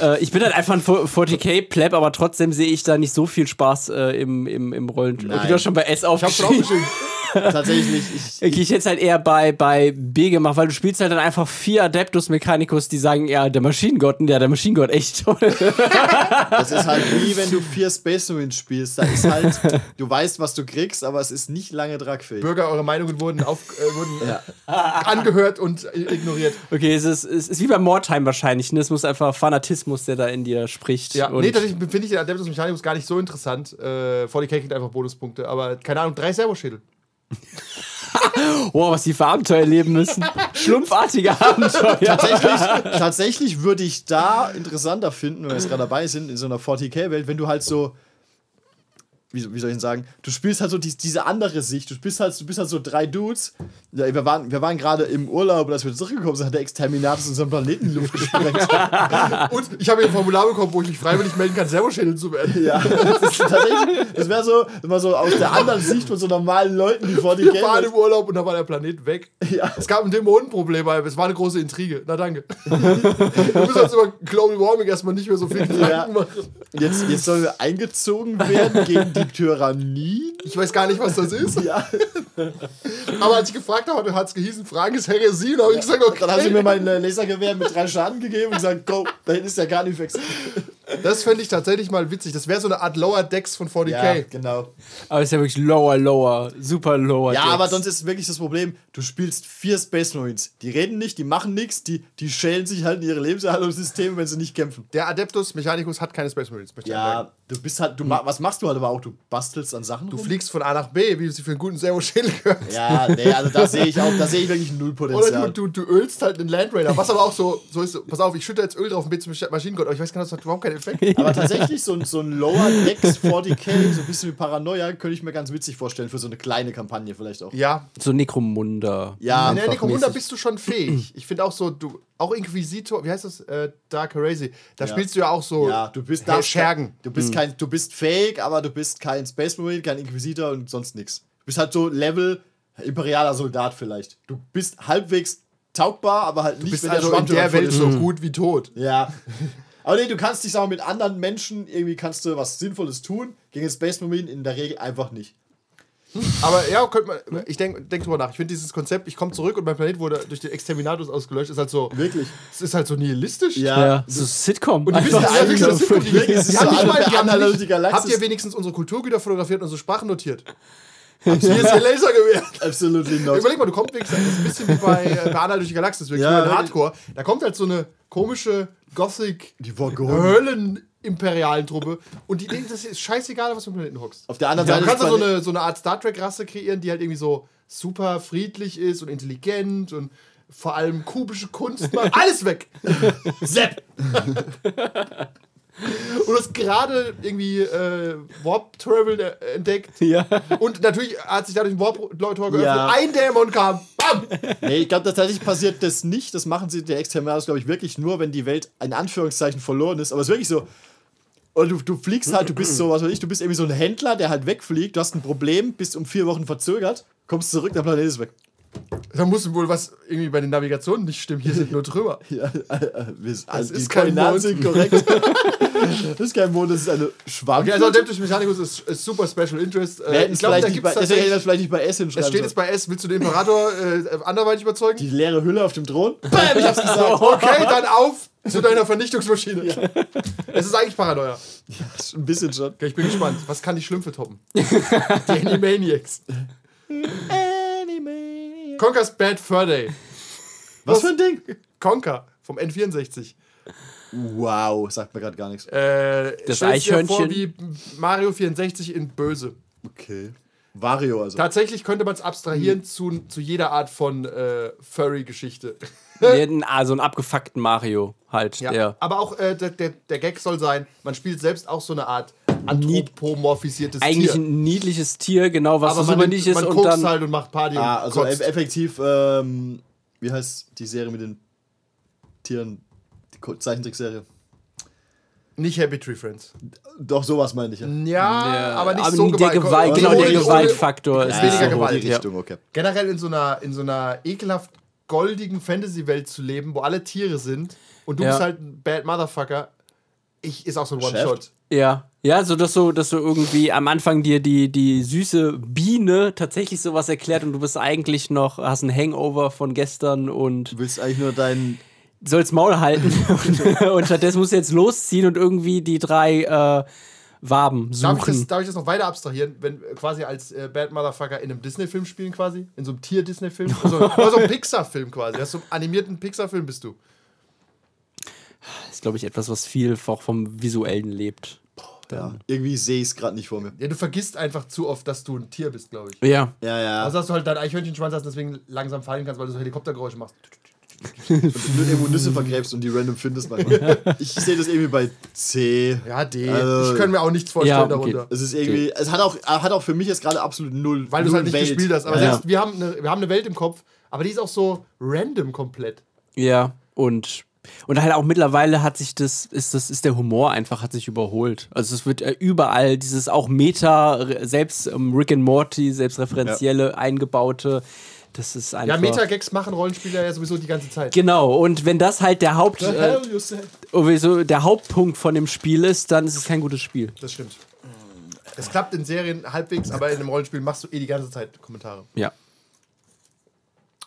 äh, ich bin halt einfach ein 40k-Pleb, aber trotzdem sehe ich da nicht so viel Spaß äh, im, im, im Rollen. Okay, du hast schon bei S Ich hab's schon aufgeschrieben. (laughs) Tatsächlich, ich, Okay, ich hätte es halt eher bei, bei B gemacht, weil du spielst halt dann einfach vier Adeptus Mechanicus, die sagen, ja, der Maschinengott, ja, der Maschinengott, echt toll. (laughs) das ist halt wie wenn du vier Space Marines spielst. Da ist halt, du weißt, was du kriegst, aber es ist nicht lange tragfähig. Bürger, eure Meinungen wurden, auf, äh, wurden Ja. (laughs) angehört und äh, ignoriert. Okay, es ist, es ist wie bei Mordheim wahrscheinlich, ne? Es muss einfach Fanatismus, der da in dir spricht. Ja, und nee, tatsächlich finde ich den Adeptus Mechanicus gar nicht so interessant. Äh, 40k kriegt einfach Bonuspunkte, aber keine Ahnung, drei Servoschädel. (laughs) Wow, was die für Abenteuer erleben müssen. Schlumpfartige Abenteuer. Tatsächlich, tatsächlich würde ich da interessanter finden, wenn wir jetzt gerade dabei sind, in so einer 40k-Welt, wenn du halt so. Wie, wie soll ich denn sagen? Du spielst halt so dies, diese andere Sicht. Du spielst halt, du bist halt so drei Dudes. Ja, wir waren, wir waren gerade im Urlaub und als wir zurückgekommen sind, hat der Exterminatus unseren Planeten in die Luft gesprengt. (laughs) Und ich habe hier ein Formular bekommen, wo ich mich freiwillig melden kann, Servoschädel zu werden. ja, das ist tatsächlich. Das wäre so, immer so aus der anderen Sicht von so normalen Leuten, die Wir waren im 40k. Urlaub und da war der Planet weg. Ja. Es gab ein Dämonenproblem, aber es war eine große Intrige. Na danke. Wir müssen uns über Global Warming erstmal nicht mehr so viel Gedanken Ja. machen. Jetzt, jetzt sollen wir eingezogen werden gegen die Tyrannie. Ich weiß gar nicht, was das ist. Ja. (laughs) Aber als ich gefragt habe, hat es gehießen, Fragen ist Heresie. Und habe ich gesagt, okay. Dann haben sie mir mein Lasergewehr mit drei Schaden gegeben und gesagt, go, da hinten ist der Garnifex. Das fände ich tatsächlich mal witzig. Das wäre so eine Art Lower Decks von 40k. Ja, genau. Aber es ist ja wirklich lower, lower, super lower. Ja, Decks. aber sonst ist wirklich das Problem, du spielst vier Space Marines. Die reden nicht, die machen nichts, die, die schälen sich halt in ihre Lebenserhaltungssysteme, wenn sie nicht kämpfen. Der Adeptus Mechanicus hat keine Space Marines. möchte ich sagen. Ja, du bist halt, du ma was machst du halt aber auch? Du bastelst an Sachen Du rum? fliegst von A nach B, wie sie für einen guten Servo-Schädel gehört. Ja, nee, also da sehe ich auch, da sehe ich wirklich null Oder Potenzial. du, du, du ölst halt einen Land Raider. Was aber auch so, so ist, pass auf, ich schütte jetzt Öl drauf und bin zum Maschinengott, aber ich weiß gar nicht, überhaupt keinen Effekt. (laughs) Aber tatsächlich so, ein- so ein Lower Decks 40k, so ein bisschen wie Paranoia, könnte ich mir ganz witzig vorstellen für so eine kleine Kampagne vielleicht auch. Ja, So Necromunda. Ja, einfach Necromunda mäßig. bist du schon fähig. (clears throat) Ich finde auch so, du, auch Inquisitor, wie heißt das? Äh, Dark Heresy. Da Ja. spielst du ja auch so Ja, du bist darfst- Schergen. Du bist kein, du bist fake, aber du bist kein Space Marine, kein Inquisitor und sonst nichts. Du bist halt so Level imperialer Soldat vielleicht. Du bist halbwegs taugbar, aber halt Du nicht, bist wenn also in der Welt so gut wie tot. Ja. (laughs) Aber nee, du kannst dich sagen, mit anderen Menschen irgendwie kannst du was Sinnvolles tun. Gegen den Space Marine in der Regel einfach nicht. Aber ja, könnte man, ich denke denk drüber nach. Ich finde dieses Konzept, ich komme zurück und mein Planet wurde durch den Exterminatus ausgelöscht, ist halt so. Wirklich. Es ist halt so nihilistisch. Ja, so Sitcom. Und die wissen, ja, wirklich, so das Sitcom, die, die, haben nicht mal, die haben nicht, die Galaxis. Habt ihr wenigstens unsere Kulturgüter fotografiert und unsere Sprachen notiert? Hier ist ihr Lasergewehr. Absolutely not. Überleg mal, du kommst das ist ein bisschen wie bei, äh, bei Anna durch die Galaxis, wirklich Ja, nur wirklich. Hardcore. Da kommt halt so eine komische Gothic Die Vorgehoben. Höllen-imperialen Truppe und die denken, das ist scheißegal, was du im Planeten hockst. Auf der anderen Ja, Seite du kannst so eine, so eine Art Star Trek-Rasse kreieren, die halt irgendwie so super friedlich ist und intelligent und vor allem kubische Kunst macht. (laughs) Alles weg! (laughs) Sepp! (laughs) und du hast gerade irgendwie äh, Warp Travel äh, entdeckt. Ja. Und natürlich hat sich dadurch ein Warp-Tor geöffnet. Ja. Ein Dämon kam. Bam! Nee, ich glaube tatsächlich passiert das nicht. Das machen sie der Exterminatus, glaube ich, wirklich nur, wenn die Welt in Anführungszeichen verloren ist. Aber es ist wirklich so. Und du, du fliegst halt, du bist so, was weiß ich, du bist irgendwie so ein Händler, der halt wegfliegt, du hast ein Problem, bist um vier Wochen verzögert, kommst zurück, der Planet ist weg. Da muss wohl was irgendwie bei den Navigationen nicht stimmen. Hier sind nur Trümmer. (laughs) Ja, äh, äh, wir sind- also ist kein Mond. sind korrekt. das ist kein Mond, das ist eine Schwamm. Okay, also Adeptus Mechanicus ist, ist super Special Interest. wir Äh, hätten ich es glaube, vielleicht, da nicht gibt bei- es wir tatsächlich. es vielleicht nicht bei S Es hinschreiben steht jetzt bei S. Willst du den Imperator äh, anderweitig überzeugen? Die leere Hülle auf dem Thron. Bam, ich hab's gesagt. (laughs) Okay, dann auf zu deiner Vernichtungsmaschine. Es ist eigentlich Paranoia. Ein bisschen schon. Okay, ich bin gespannt. Was kann die Schlümpfe toppen? die Animaniacs. (laughs) Conker's Bad Fur Day. Was für ein Ding? Conker vom N64. Wow, sagt mir gerade gar nichts. Äh, Das stell's dir vor Eichhörnchen. wie Mario 64 in böse. Okay. Wario also. Tatsächlich könnte man es abstrahieren zu, zu jeder Art von äh, Furry-Geschichte. Also einen abgefuckten Mario halt. Ja. Der. Aber auch äh, der, der, der Gag soll sein, man spielt selbst auch so eine Art anthropomorphisiertes Eigentlich Tier. ein niedliches Tier, genau, was aber so man, niedlich ist man und dann. halt und macht Party Ah, also kotzt. eff- effektiv, ähm, wie heißt die Serie mit den Tieren? Die Zeichentrickserie. Nicht Happy Tree Friends. Doch, sowas meine ich ja. Ja, Ja, aber nicht aber so der Gewalt, Also genau, der Gewaltfaktor ist weniger so Gewalt. Die Ja. Richtung, okay. Generell in so einer, in so einer ekelhaft goldigen Fantasy-Welt zu leben, wo alle Tiere sind und du Ja. bist halt ein Bad Motherfucker, ich, ist auch so ein One-Shot. Ja, ja, so dass du, dass du irgendwie am Anfang dir die, die süße Biene tatsächlich sowas erklärt und du bist eigentlich noch, hast ein Hangover von gestern und Du willst eigentlich nur deinen. sollst Maul halten und, (laughs) (laughs) und stattdessen musst du jetzt losziehen und irgendwie die drei äh, Waben Darf ich, das, suchen. darf ich das noch weiter abstrahieren, wenn äh, quasi als äh, Bad Motherfucker in einem Disney-Film spielen quasi? In so einem Tier-Disney-Film? (laughs) Also, oder so einem Pixar-Film quasi. Das so einen animierten Pixar-Film bist du. Das ist, glaube ich, etwas, was viel auch vom Visuellen lebt. Ja. Irgendwie sehe ich es gerade nicht vor mir. Ja, du vergisst einfach zu oft, dass du ein Tier bist, glaube ich. Ja. Ja, ja. Also, dass du halt dein Eichhörnchenschwanz hast und deswegen langsam fallen kannst, weil du so Helikoptergeräusche machst. und du irgendwo Nüsse vergräbst und die random findest manchmal. ich sehe das irgendwie bei C. Ja, D. Also- ich könnte mir auch nichts vorstellen Ja, okay. darunter. Es ist irgendwie. Es hat auch, hat auch für mich jetzt gerade absolut null. Weil du es halt nicht Welt. gespielt hast. Aber ja. selbst, wir, haben eine, wir haben eine Welt im Kopf, aber die ist auch so random komplett. Ja, und und halt auch mittlerweile hat sich das ist das ist der Humor einfach hat sich überholt. Also es wird äh, überall dieses auch Meta selbst ähm, Rick and Morty selbstreferenzielle eingebaute das ist einfach Ja, Metagags machen Rollenspieler ja sowieso die ganze Zeit. Genau, und wenn das halt der Haupt The äh, hell you said. sowieso der Hauptpunkt von dem Spiel ist, dann ist es kein gutes Spiel. Das stimmt. Es klappt in Serien halbwegs, aber in einem Rollenspiel machst du eh die ganze Zeit Kommentare. Ja.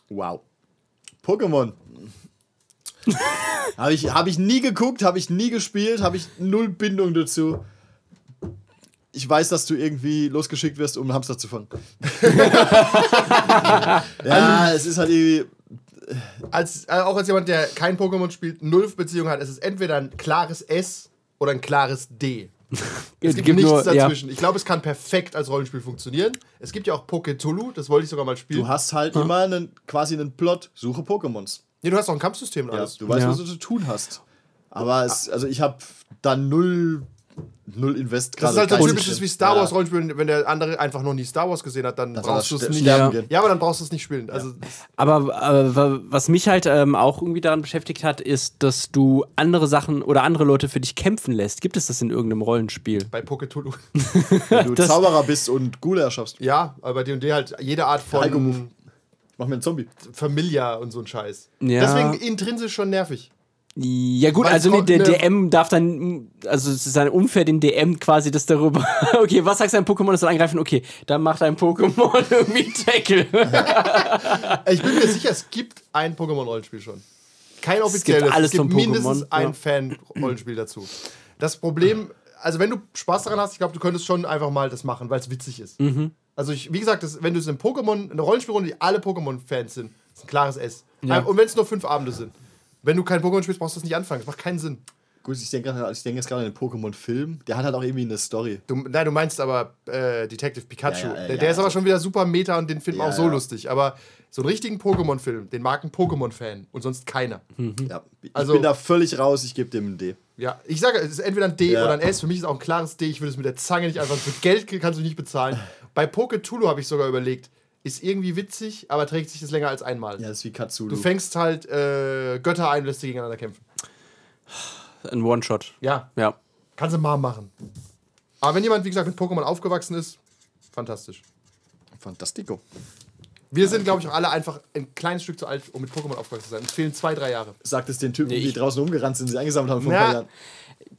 Wow. Pokémon. (laughs) habe ich, hab ich nie geguckt, habe ich nie gespielt, habe ich null Bindung dazu. Ich weiß, dass du irgendwie losgeschickt wirst, um einen Hamster zu fangen. (laughs) ja, es ist halt irgendwie. Als, äh, auch als jemand, der kein Pokémon spielt, null Beziehung hat, es ist entweder ein klares S oder ein klares D. (laughs) Es gibt, nichts nur- ja. dazwischen. Ich glaube, es kann perfekt als Rollenspiel funktionieren. Es gibt ja auch Poketulu, das wollte ich sogar mal spielen. Du hast halt immer einen, quasi einen Plot, suche Pokémons. Nee, du hast auch ein Kampfsystem und Ja, alles. du weißt, Ja. was du zu tun hast. Aber es, also ich habe dann null, null Invest Das ist gerade halt so typisches wie Star Ja. Wars Rollenspiel. Wenn der andere einfach noch nie Star Wars gesehen hat, dann soll brauchst du es nicht. Ja. Ja, aber dann brauchst du es nicht spielen. Also Aber äh, wa- was mich halt ähm, auch irgendwie daran beschäftigt hat, ist, dass du andere Sachen oder andere Leute für dich kämpfen lässt. Gibt es das in irgendeinem Rollenspiel? bei Poketulu. Wenn du (laughs) Das- Zauberer bist und Ghoul erschaffst. Ja, aber bei D&D halt jede Art von Mach mir einen Zombie. Familia und so ein Scheiß. Ja. Deswegen intrinsisch schon nervig. Ja gut, Weil also es nee, der DM darf dann, also es ist dann unfair dem DM quasi das darüber, (laughs) okay, was sagst du ein Pokémon, das soll angreifen? Okay, dann macht ein Pokémon (laughs) irgendwie Tackle. (laughs) Ich bin mir sicher, es gibt ein Pokémon-Rollenspiel schon. Kein offizielles. alles es gibt mindestens Pokémon, ein ja. Fan-Rollenspiel dazu. Das Problem, also wenn du Spaß daran hast, ich glaube, du könntest schon einfach mal das machen, weil es witzig ist. Mhm. Also ich, wie gesagt, das, wenn du es in Pokémon, eine Rollenspielrunde, die alle Pokémon-Fans sind, ist ein klares S. Ja. Und wenn es nur fünf Abende sind. Wenn du kein Pokémon spielst, brauchst du das nicht anfangen. Das macht keinen Sinn. Gut, ich denke ich denk jetzt gerade an den Pokémon-Film. Der hat halt auch irgendwie eine Story. Du, nein, du meinst aber äh, Detective Pikachu. Ja, ja, der, ja, der ist aber also- schon wieder super meta und den finden wir Ja, auch so ja. lustig. Aber so einen richtigen Pokémon-Film, den mag ein Pokémon-Fan und sonst keiner. Ja. Ich Also- bin da völlig raus, ich gebe dem ein D. Ja, ich sage, es ist entweder ein D Ja. oder ein S. Für mich ist auch ein klares D. Ich würde es mit der Zange nicht einfach. Für Geld kannst du nicht bezahlen. Bei Poketulu habe ich sogar überlegt, ist irgendwie witzig, aber trägt sich das länger als einmal. Ja, das ist wie Katsulu. Du fängst halt äh, Götter ein und lässt die gegeneinander kämpfen. Ein One-Shot. Ja, Ja. kannst du mal machen. Aber wenn jemand, wie gesagt, mit Pokémon aufgewachsen ist, fantastisch. Fantastico. Wir sind, glaube ich, auch alle einfach ein kleines Stück zu alt, um mit Pokémon aufgewachsen zu sein. Es fehlen zwei, drei Jahre. Sagt es den Typen, Nee, die ich- draußen rumgerannt sind, die sie eingesammelt haben vor ein paar Jahren.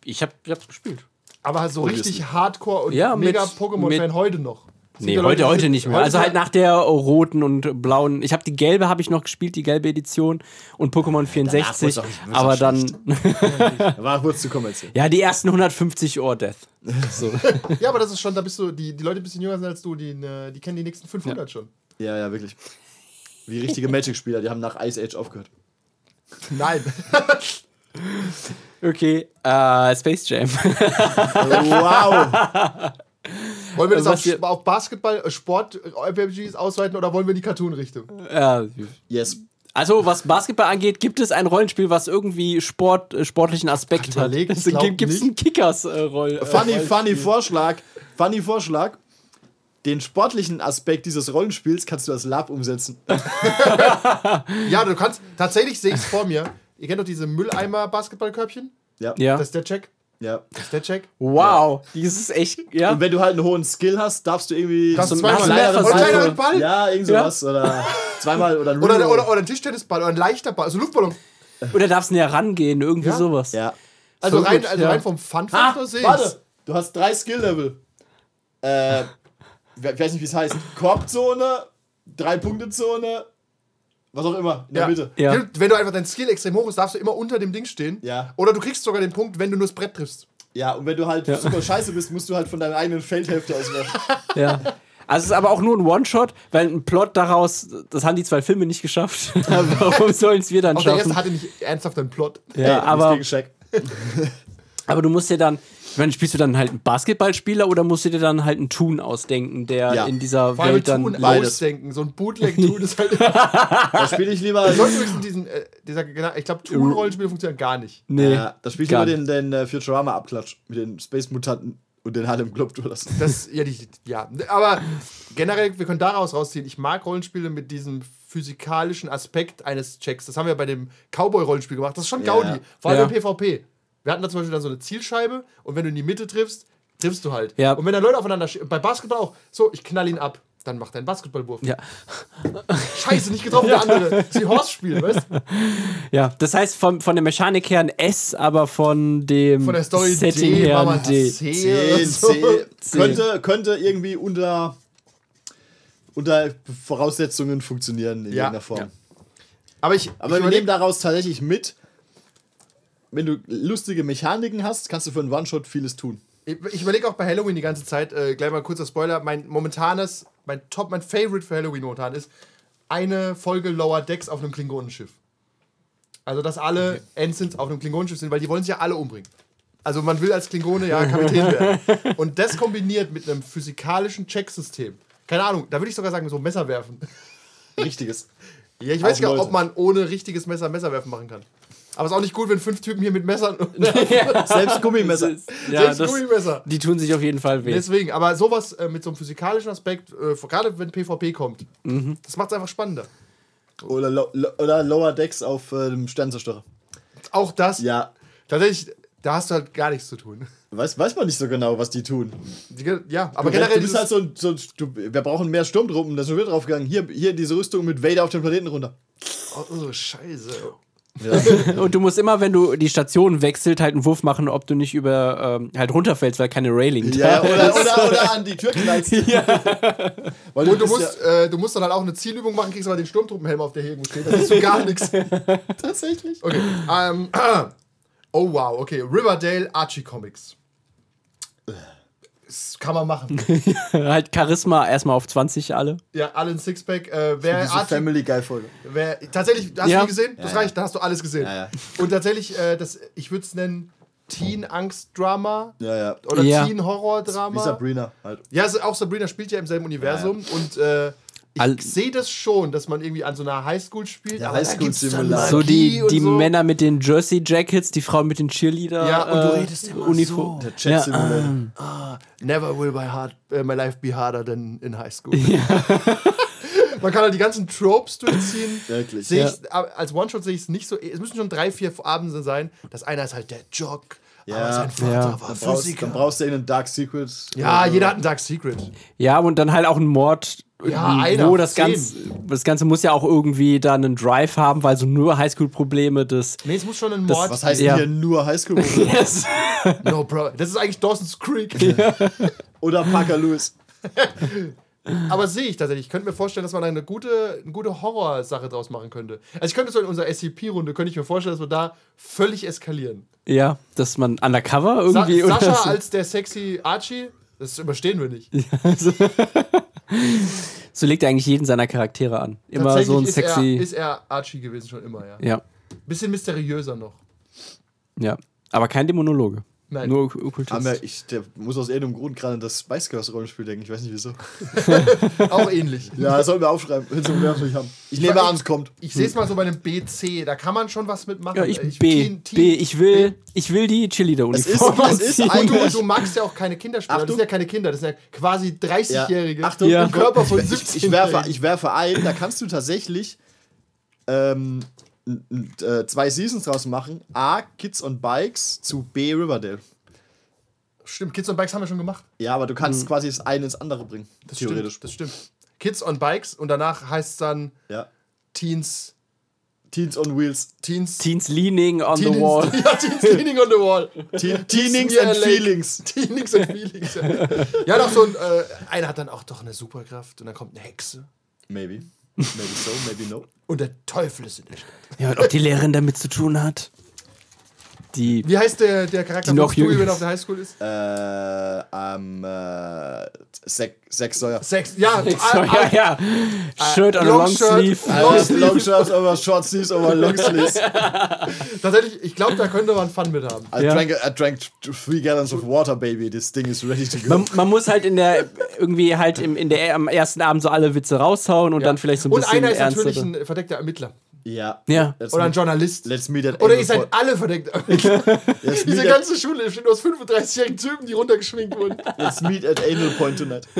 Ich hab, ich hab's gespielt. Aber halt so richtig Hardcore und Ja, mit- mega Pokémon-Fan mit- heute noch. Es Nee, ja heute, Leute, die heute sind- nicht mehr. heute Also halt nach der roten und blauen. Ich habe die gelbe habe ich noch gespielt, die gelbe Edition und Pokémon 64. wurd's auch- aber dann Da war kurz zu kommerziell. ja die ersten 150 Ohr Death. (laughs) So. Ja, aber das ist schon, da bist du, die, die Leute, die ein bisschen jünger sind als du, die, ne- die kennen die nächsten 500 schon. Ja, ja, wirklich. Wie richtige (laughs) Magic-Spieler, die haben nach Ice Age aufgehört. Nein. (laughs) Okay, äh, Space Jam. (laughs) Wow! Wollen wir das Also auf, wir- auf Basketball, äh, Sport, äh, RPGs ausweiten oder wollen wir in die Cartoon-Richtung? ja. Yes. Also was Basketball angeht, gibt es ein Rollenspiel, was irgendwie Sport, äh, sportlichen Aspekt hat. gibt es einen Kickers-Roll? Funny, funny Vorschlag. Funny Vorschlag. Den sportlichen Aspekt dieses Rollenspiels kannst du als Lab umsetzen. (laughs) Ja, du kannst, tatsächlich sehe ich es vor mir. Ihr kennt doch diese Mülleimer-Basketballkörbchen? Ja. ja. Das ist der Check. ja. Das ist der Check. wow, dieses ist echt, ja. Und wenn du halt einen hohen Skill hast, darfst du irgendwie Das so einen zweimal kleineren Oder Ball- kleineren Ball? Ja, irgend sowas. Oder zweimal oder ein Oder, Reroll. oder, oder ein Tischtennisball oder ein leichter Ball, also Luftballon. Oder darfst näher rangehen, irgendwie Ja? sowas. Ja. Also, Voll rein, gut, also ja. rein vom Fun-Faktor Ah, sehe ich's. warte. Du hast drei Skill-Level. Äh, ich weiß nicht, wie es heißt. Korbzone, Drei-Punkte-Zone, was auch immer, in der Ja. Mitte. Ja. Wenn du einfach dein Skill extrem hoch ist, darfst du immer unter dem Ding stehen. Ja. Oder du kriegst sogar den Punkt, wenn du nur das Brett triffst. Ja, und wenn du halt super scheiße bist, musst du halt von deiner eigenen Feldhälfte aus werfen. Ja. Also es ist aber auch nur ein One-Shot, weil ein Plot daraus, das haben die zwei Filme nicht geschafft. (laughs) Warum sollen es wir dann Auch der schaffen? erste hatte nicht ernsthaft einen Plot. Ja, aber, gegen Shaq. Aber du musst dir dann, ich meine, spielst du dann halt einen Basketballspieler oder musst du dir dann halt einen Toon ausdenken, der Ja. in dieser Vor allem Welt dann Tun leidet? ausdenken. So ein Bootleg-Tun ist halt. (laughs) Da spiele ich lieber. Übrigens diesen, äh, dieser, genau, ich glaube, Tun-Rollenspiele funktionieren gar nicht. Nee. Ja, da spiele ich lieber den, den äh, Futurama-Abklatsch mit den Space-Mutanten und den Harlem Globetrotters. Das, ja, die, ja, aber generell, wir können daraus rausziehen, ich mag Rollenspiele mit diesem physikalischen Aspekt eines Checks. Das haben wir bei dem Cowboy-Rollenspiel gemacht. Das ist schon Ja. Gaudi. Vor allem Ja. im PvP. Wir hatten da zum Beispiel dann so eine Zielscheibe und wenn du in die Mitte triffst, triffst du halt. Ja. Und wenn dann Leute aufeinander bei Basketball auch, so, ich knall ihn ab. Dann macht er einen Basketballwurf. Ja. Scheiße, nicht getroffen, der andere. Das ist wie Horse-Spiel, weißt du? ja, das heißt von, von der Mechanik her ein S, aber von dem Von der Story Setting D, her ein D. C. 10, oder so. 10. Könnte, könnte irgendwie unter, unter Voraussetzungen funktionieren in Ja. irgendeiner Form. Ja. Aber ich, Aber ich wir nehmen daraus tatsächlich mit, wenn du lustige Mechaniken hast, kannst du für einen One-Shot vieles tun. Ich, überlege auch bei Halloween die ganze Zeit, äh, gleich mal kurzer Spoiler, mein momentanes, mein Top, mein Favorite für Halloween momentan ist eine Folge Lower Decks auf einem Klingonenschiff. Also, dass alle Ensigns auf einem Klingonenschiff sind, weil die wollen sich ja alle umbringen. Also, man will als Klingone ja Kapitän werden. (laughs) Und das kombiniert mit einem physikalischen Checksystem. Keine Ahnung, da würde ich sogar sagen, so Messer werfen. Richtiges. Ja, ich weiß gar nicht, ob man ohne richtiges Messer Messer werfen machen kann. Aber es ist auch nicht gut, wenn fünf Typen hier mit Messern. (laughs) Selbst Gummimesser. Ja, Selbst das, Gummimesser. die tun sich auf jeden Fall weh. Deswegen, aber sowas äh, mit so einem physikalischen Aspekt, äh, gerade wenn PvP kommt, Mhm. das macht es einfach spannender. Oder, Lo Lo- oder Lower Decks auf äh, dem Sternzerstörer. Auch das, Ja. tatsächlich, da hast du halt gar nichts zu tun. Weiß, weiß man nicht so genau, was die tun. Die, ja, aber du, generell. du bist halt so ein, so ein du, wir brauchen mehr Sturmtruppen, da sind wir draufgegangen. Hier, hier diese Rüstung mit Vader auf den Planeten runter. oh, oh, scheiße. (laughs) Und du musst immer, wenn du die Station wechselt, halt einen Wurf machen, ob du nicht über ähm, halt runterfällst, weil keine Railing Ja, da oder, (laughs) oder, oder an die Tür knallst. (laughs) ja. Weil Und du musst, äh, du musst dann halt auch eine Zielübung machen, kriegst aber den Sturmtruppenhelm auf der hier irgendwo steht. Da siehst du gar nichts. ja, tatsächlich. Okay. Ähm, (clears throat) oh wow, okay. Riverdale Archie Comics. Das kann man machen. (laughs) halt Charisma erstmal auf 20 alle. Ja, alle ein Sixpack. Äh, wer Diese Archie, Family Guy Folge. wer, tatsächlich, hast Ja. du die gesehen? Das Ja, reicht, da hast du alles gesehen. Ja, ja. Und tatsächlich, äh, das, ich würde es nennen Teen-Angst-Drama Ja, ja. oder Ja. Wie Teen-Horror-Drama. Sabrina halt. Ja, auch Sabrina spielt ja im selben Universum und äh, ich sehe das schon, dass man irgendwie an so einer Highschool spielt. Ja, aber da Highschool gibt's dann Simulator. So die, die so. Männer mit den Jersey Jackets, die Frauen mit den Cheerleader. Ja, und du äh, redest immer Uniform. Der Chat Ja, Simulator. Never will my, heart, äh, my life be harder than in high school. (laughs) Man kann halt die ganzen Tropes durchziehen. Wirklich. Sehe ich, aber als One-Shot sehe ich es nicht so. Es müssen schon drei, vier Abende sein. Das eine ist halt der Jock, Ja. aber sein Vater Ja. war Dann brauchst, Physiker. dann brauchst du einen Dark Secret. ja, Oder- jeder hat ein Dark Secret. Ja, und dann halt auch ein Mord. Ja, wo einer, das zehn. Ganze, das Ganze muss ja auch irgendwie dann einen Drive haben, weil so nur Highschool-Probleme des. Nee, es muss schon ein Das- Mord. Was heißt Ja. denn hier nur Highschool? (laughs) Yes. No, Bro. Das ist eigentlich Dawson's Creek. (laughs) Oder Parker Lewis. (laughs) Aber sehe ich tatsächlich. Ich könnte mir vorstellen, dass man eine gute, eine gute Horrorsache draus machen könnte. Also ich könnte so in unserer SCP-Runde, könnte ich mir vorstellen, dass wir da völlig eskalieren. Ja, dass man undercover Sa irgendwie. oder Sascha so. als der sexy Archie, das überstehen wir nicht. (laughs) so legt er eigentlich jeden seiner Charaktere an. Immer so ein ist sexy. Er, ist er Archie gewesen schon immer, ja. ja, Bisschen mysteriöser noch. ja. Aber kein Dämonologe. Nein. Nur Ok- Okkultist. Aber ich, der muss aus irgendeinem Grund gerade an das Spice Girls Rollenspiel denken. Ich weiß nicht wieso. (laughs) Auch ähnlich. Ja, das sollten wir aufschreiben. haben. Ich nehme an, es kommt. Ich sehe es mal so bei einem BC, da kann man schon was mitmachen. ja, ich, Äh, B. Teen- Teen- B. Ich will, ich will die Cheerleader-Uniform. Es ist- es ist anziehen. ein- Und du, und du magst ja auch keine Kinderspieler. Das sind ja keine Kinder, das sind ja quasi 30-Jährige. Ja. Achtung, Ja. im Körper von ich, 17 ich, werfe, ich werfe ein, da kannst du tatsächlich ähm, äh, zwei Seasons draus machen. A, Kids on Bikes zu B, Riverdale. Stimmt, Kids on Bikes haben wir schon gemacht. Ja, aber du kannst quasi das eine ins andere bringen. Das theoretisch. Stimmt, das stimmt. Kids on Bikes und danach heißt es dann Ja. Teens. Teens on Wheels. Teens. Teens leaning on Teens, the wall. (laughs) Ja, Teens leaning on the wall. Teen, Teenings and. Feelings. (laughs) Teenings and Feelings. Ja, ja doch so ein. Äh, einer hat dann auch doch eine Superkraft und dann kommt eine Hexe. Maybe. Maybe so, maybe no. Und der Teufel ist in der Stadt. Ja, und ob die Lehrerin damit zu tun hat. Die. Wie heißt der, der Charakter Die noch von Stewie, jünger wenn er auf der Highschool ist? Äh, am äh, Zack Sawyer. Sex. Ja, So, ah, ja, ja. Shirt on a Long long shirt. sleeve. Long over short sleeves over long (laughs) sleeves. tatsächlich, ich glaube, da könnte man Fun mit haben. I, Ja. drank, I drank three gallons of water, baby. This thing is ready to go. Man, man muss halt in der irgendwie halt im, in der am ersten Abend so alle Witze raushauen und Ja. dann vielleicht so ein und bisschen einer ist natürlich ein verdeckter Ermittler. Ja. Ja. Oder ein Journalist. Let's meet at Oder ihr seid alle. (laughs) Let's (laughs) Diese ganze Schule besteht aus 35-jährigen Typen, die runtergeschminkt wurden. let's meet at Anal Point tonight. (laughs)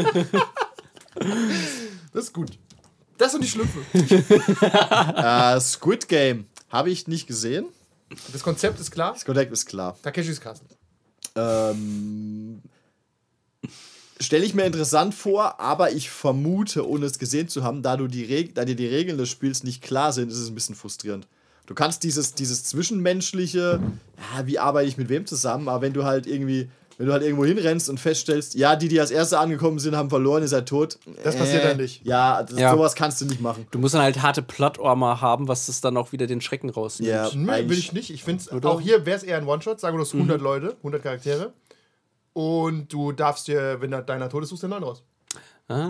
Das ist gut. Das sind die Schlümpfe. äh, Squid Game. Habe ich nicht gesehen. Das Konzept ist klar. Das Kontakt ist klar. Takeshis Castle. Ähm, Stelle ich mir interessant vor, aber ich vermute, ohne es gesehen zu haben, da, du die Reg da dir die Regeln des Spiels nicht klar sind, ist es ein bisschen frustrierend. Du kannst dieses, dieses zwischenmenschliche, ja, wie arbeite ich mit wem zusammen, aber wenn du halt irgendwie, wenn du halt irgendwo hinrennst und feststellst, ja, die, die als Erste angekommen sind, haben verloren, ihr seid tot. Das passiert dann nicht. Ja, das, Ja. sowas kannst du nicht machen. Du musst dann halt harte Plottormer haben, was das dann auch wieder den Schrecken rausnimmt. Ja, Nö, will ich nicht. Ich finde auch hier wäre es eher ein One-Shot. Sagen wir, du hast 100 Leute, 100 Charaktere. Und du darfst dir, wenn da- deiner tot ist, suchst du einen neuen raus. Ah.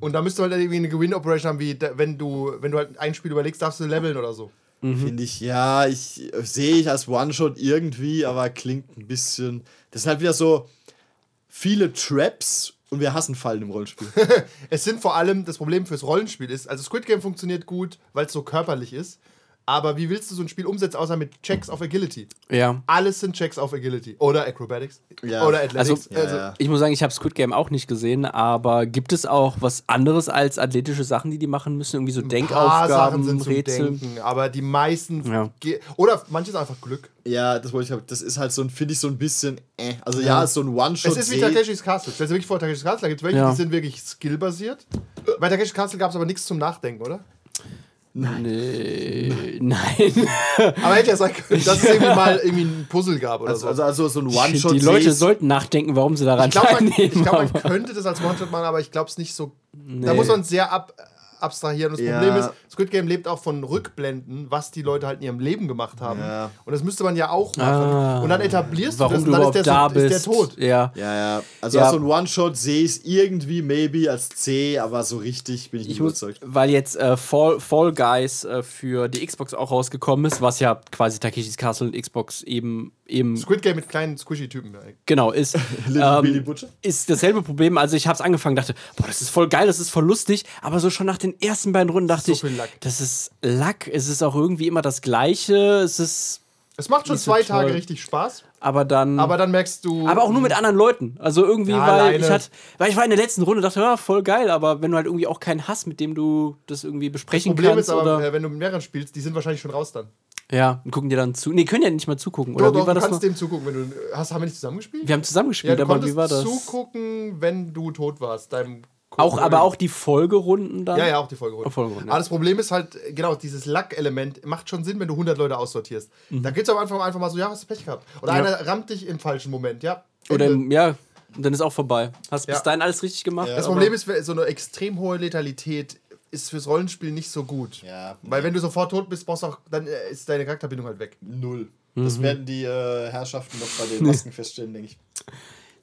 Und da müsst du halt irgendwie eine Gewinn-Operation haben, wie wenn du, wenn du halt ein Spiel überlegst, darfst du leveln oder so. Finde ich, ja, ich äh, sehe ich als One-Shot irgendwie, aber klingt ein bisschen. Das ist halt wieder so viele Traps und wir hassen Fallen im Rollenspiel. (laughs) Es sind vor allem, das Problem fürs Rollenspiel ist, also Squid Game funktioniert gut, weil es so körperlich ist. Aber wie willst du so ein Spiel umsetzen, außer mit Checks auf Agility? Ja. Alles sind Checks auf Agility. Oder Acrobatics. Ja. Oder Athletics. Also- Ja, ja. Ich muss sagen, ich habe Squid Game auch nicht gesehen, aber gibt es auch was anderes als athletische Sachen, die die machen müssen? Irgendwie so paar Denkaufgaben, Sachen sind zum Rätsel? Denken, aber die meisten. Ja. Oder manches einfach Glück. Ja, das wollte ich Das ist halt so ein, finde ich, so ein bisschen. Äh. Also ja, ist so ein One-Shot. Es ist wie Takeshis Castle. Stell dir wirklich vor, Takeshis Castle, da gibt es welche, Ja. die sind wirklich skillbasiert. Bei Takeshis Castle gab es aber nichts zum Nachdenken, oder? Nee, nein. (laughs) Aber hätte ja sein können, dass es irgendwie mal irgendwie ein Puzzle gab oder Also, so. also, also so ein One-Shot. die Leute sollten nachdenken, warum sie daran ich glaube, man, ich glaub, man könnte das als One-Shot machen, aber ich glaube es nicht so. Da Nee. muss man sehr ab, abstrahieren. Und das Ja. Problem ist, Squid Game lebt auch von Rückblenden, was die Leute halt in ihrem Leben gemacht haben. Ja. Und das müsste man ja auch machen. Ah. und dann etablierst warum du du das und dann überhaupt ist der, da so, ist der tot. Ja. Ja, ja. Also Ja. so ein One-Shot sehe ich es irgendwie, maybe als C, aber so richtig bin ich nicht Ich muss, überzeugt. weil jetzt äh, Fall, Fall Guys äh, für die Xbox auch rausgekommen ist, was ja quasi Takeshis Castle und Xbox eben, eben Squid Game mit kleinen Squishy-Typen. genau ist, (laughs) ähm, ist dasselbe Problem. Also ich habe es angefangen, dachte, boah, das ist voll geil, das ist voll lustig, aber so schon nach den ersten beiden Runden dachte So ich, das ist Lack. Es ist auch irgendwie immer das Gleiche. Es ist, Es macht schon so zwei. Tage richtig Spaß, aber dann, aber dann merkst du. aber auch nur mit anderen Leuten. Also irgendwie, Ja, weil alleine. ich hatte, weil ich war in der letzten Runde dachte, ja, voll geil, aber wenn du halt irgendwie auch keinen hast, mit dem du das irgendwie besprechen Problem kannst ist aber, oder äh, wenn du mit mehreren spielst, die sind wahrscheinlich schon raus dann. Ja, und gucken dir dann zu. Nee, können ja nicht mal zugucken. Oder Doch, wie doch, war du das kannst noch? dem zugucken, wenn du. Hast, haben wir nicht zusammengespielt? Wir haben ja, zusammengespielt, du aber wie war das? zugucken, wenn du tot warst. Deinem Auch, aber auch die Folgerunden dann? Ja, ja, auch die Folgerunde. Auch Folgerunde, ja. Aber das Problem ist halt, genau, dieses Lack-Element macht schon Sinn, wenn du 100 Leute aussortierst. Da geht es am Anfang einfach mal so, ja, hast du Pech gehabt. Oder Mhm. Ja. einer rammt dich im falschen Moment, ja. Oder Ende. im, ja, und dann ist auch vorbei. Hast Ja. bis dahin alles richtig gemacht? das aber- Problem ist, so eine extrem hohe Letalität ist fürs Rollenspiel nicht so gut. Ja. Weil wenn du sofort tot bist, brauchst du auch, dann äh, ist deine Charakterbindung halt weg. Null. Mhm. Das werden die äh, Herrschaften noch bei den (laughs) Masken feststellen, denke ich.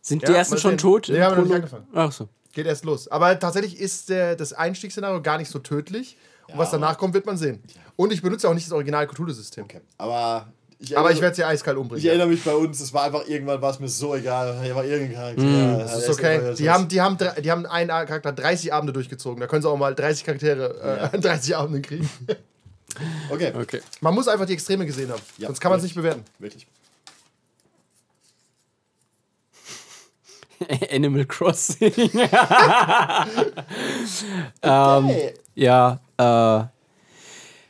Sind Ja, die ersten schon sehen. tot? Nee, haben wir noch nicht angefangen. Ach so. Geht erst los. Aber tatsächlich ist der, das Einstiegsszenario gar nicht so tödlich. Und was danach kommt, wird man sehen. Und ich benutze auch nicht das Original Cthulhu-System. Okay. Aber ich, Aber ich werde sie eiskalt umbringen. Ich erinnere mich bei uns, es war einfach irgendwann, war es mir so egal. Hier war irgendein Charakter. Ja, Das ist okay. Die haben, die, haben, die haben einen Charakter 30 Abende durchgezogen. Da können sie auch mal 30 Charaktere äh, Ja. an 30 Abenden kriegen. (laughs) Okay, Okay. Man muss einfach die Extreme gesehen haben. Ja. Sonst kann man es nicht bewerten. wirklich. (laughs) Animal Crossing. (laughs) ähm, Hey. ja, äh,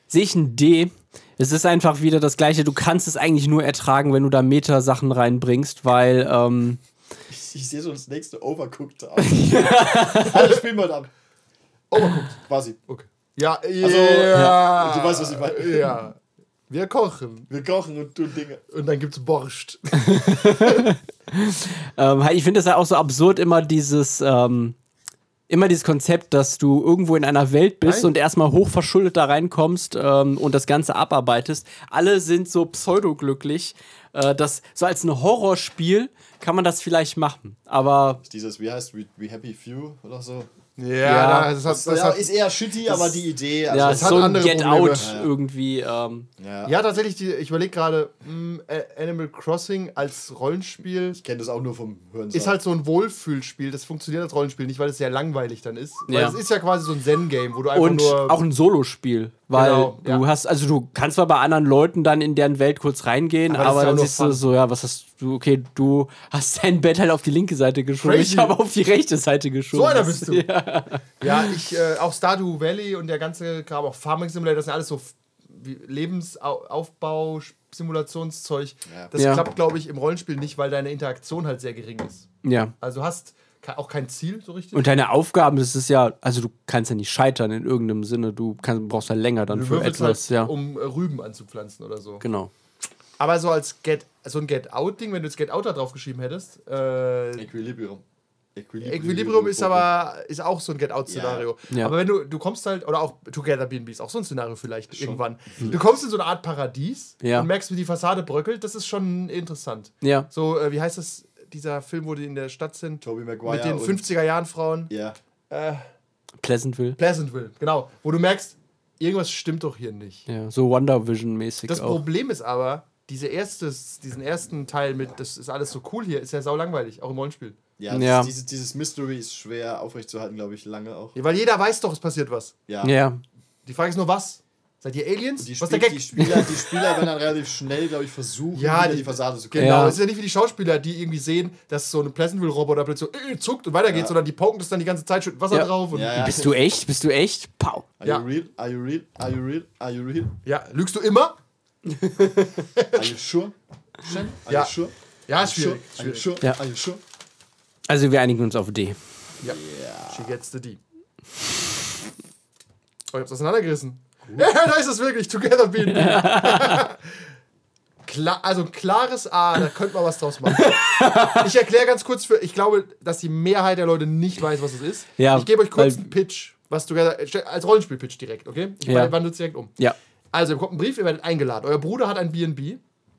sehe ich ein D. Es ist einfach wieder das Gleiche. Du kannst es eigentlich nur ertragen, wenn du da Meta-Sachen reinbringst, weil, ähm, Ich, ich sehe so das nächste Overcooked. (laughs) Alle spielen mal ab. Overcooked, quasi. Okay. Ja, Also, ja. du weißt, was ich meine. Ja. Wir kochen. Wir kochen und tun Dinge. Und dann gibt's Borscht. (laughs) ähm, ich finde es ja auch so absurd, immer dieses, ähm, immer dieses Konzept, dass du irgendwo in einer Welt bist Nein. und erstmal hochverschuldet da reinkommst ähm, und das Ganze abarbeitest. Alle sind so pseudoglücklich. Äh, das, so als ein Horrorspiel kann man das vielleicht machen. Aber Dieses, wie heißt We, We Happy Few oder so? Ja, Ja, das, hat, Das, das ja, hat, ist eher shitty, aber die Idee. Also ja, das hat so ein andere Get Probleme. Out Ja. irgendwie. Ähm, ja. ja, tatsächlich, die, ich überlege gerade, A- Animal Crossing als Rollenspiel Ich kenne das auch nur vom Hören. ist halt so ein Wohlfühlspiel. Das funktioniert als Rollenspiel nicht, weil es sehr langweilig dann ist. Weil Ja. es ist ja quasi so ein Zen-Game, wo du einfach und nur. auch ein Solospiel. Weil Genau, du ja. hast, also du kannst zwar bei anderen Leuten dann in deren Welt kurz reingehen, Aber das ist aber, ja dann siehst du Fun. so, ja, was hast du, okay, du hast (laughs) dein Bett halt auf die linke Seite geschoben, Crazy. ich habe auf die rechte Seite geschoben. so einer bist du. (laughs) Ja, ich, äh, auch Stardew Valley und der ganze Kram, auch Farming Simulator, das sind alles so Lebensaufbau, Simulationszeug. Ja. Das Ja. klappt, glaube ich, im Rollenspiel nicht, weil deine Interaktion halt sehr gering ist. Ja. Also du hast auch kein Ziel so richtig. Und deine Aufgaben, das ist ja, also du kannst ja nicht scheitern in irgendeinem Sinne, du kannst, brauchst ja länger dann du für etwas, halt, ja. um äh, Rüben anzupflanzen oder so. Genau. Aber so als Get, so ein Get-Out-Ding, wenn du jetzt Get-Out da drauf geschrieben hättest, äh, Equilibrium. Equilibrium ist aber ist auch so ein Get-Out-Szenario. Ja. Aber wenn du, du kommst halt, oder auch Together BNB ist auch so ein Szenario vielleicht irgendwann. Du kommst in so eine Art Paradies Ja. und merkst, wie die Fassade bröckelt, das ist schon interessant. Ja. So, äh, wie heißt das, dieser Film, wo die in der Stadt sind? Tobey Maguire. Mit den und- 50er-Jahren-Frauen. Ja. Pleasantville. Pleasantville, genau. Wo du merkst, irgendwas stimmt doch hier nicht. Ja, so Wonder Vision-mäßig Das auch. Problem ist aber, diese erstes, diesen ersten Teil mit, das ist alles so cool hier, ist ja sau langweilig, auch im Rollenspiel. Ja, Ja. das, dieses, dieses Mystery ist schwer aufrechtzuerhalten, glaube ich, lange auch. Ja, weil jeder weiß doch, es passiert was. Ja. Ja. Die Frage ist nur, was? Seid ihr Aliens? Die, Was ist der Spiel, Gag? die, Spieler, die Spieler werden dann relativ schnell, glaube ich, versuchen, Ja, die- die Fassade zu Genau, Ja. es ist ja nicht wie die Schauspieler, die irgendwie sehen, dass so ein Pleasantville-Roboter plötzlich so äh, zuckt und weitergeht, sondern die poken das dann die ganze Zeit, schütten Wasser Ja. drauf und Ja, ja. Bist du echt? Bist du echt? Pau. Are Ja. you real? Are you real? Are you real? Are you real? ja, lügst du immer? Are you sure? Shen? Are Ja. you sure? Ja, Are you sure? schwierig. Are you schwierig. sure? Ja. Are you sure? Also wir einigen uns auf D. Ja. She gets the D. Oh, ich hab's auseinandergerissen. Ja, da ist es wirklich. Together B&B. (laughs) Klar, also ein klares A, da könnte man was draus machen. (laughs) Ich erkläre ganz kurz für, ich glaube, dass die Mehrheit der Leute nicht weiß, was es ist. Ja, ich gebe euch kurz einen Pitch, was Together, als Rollenspiel-Pitch direkt, okay? Ich Ja. wandle es direkt um. Ja. Also, ihr bekommt einen Brief, ihr werdet eingeladen. Euer Bruder hat ein B&B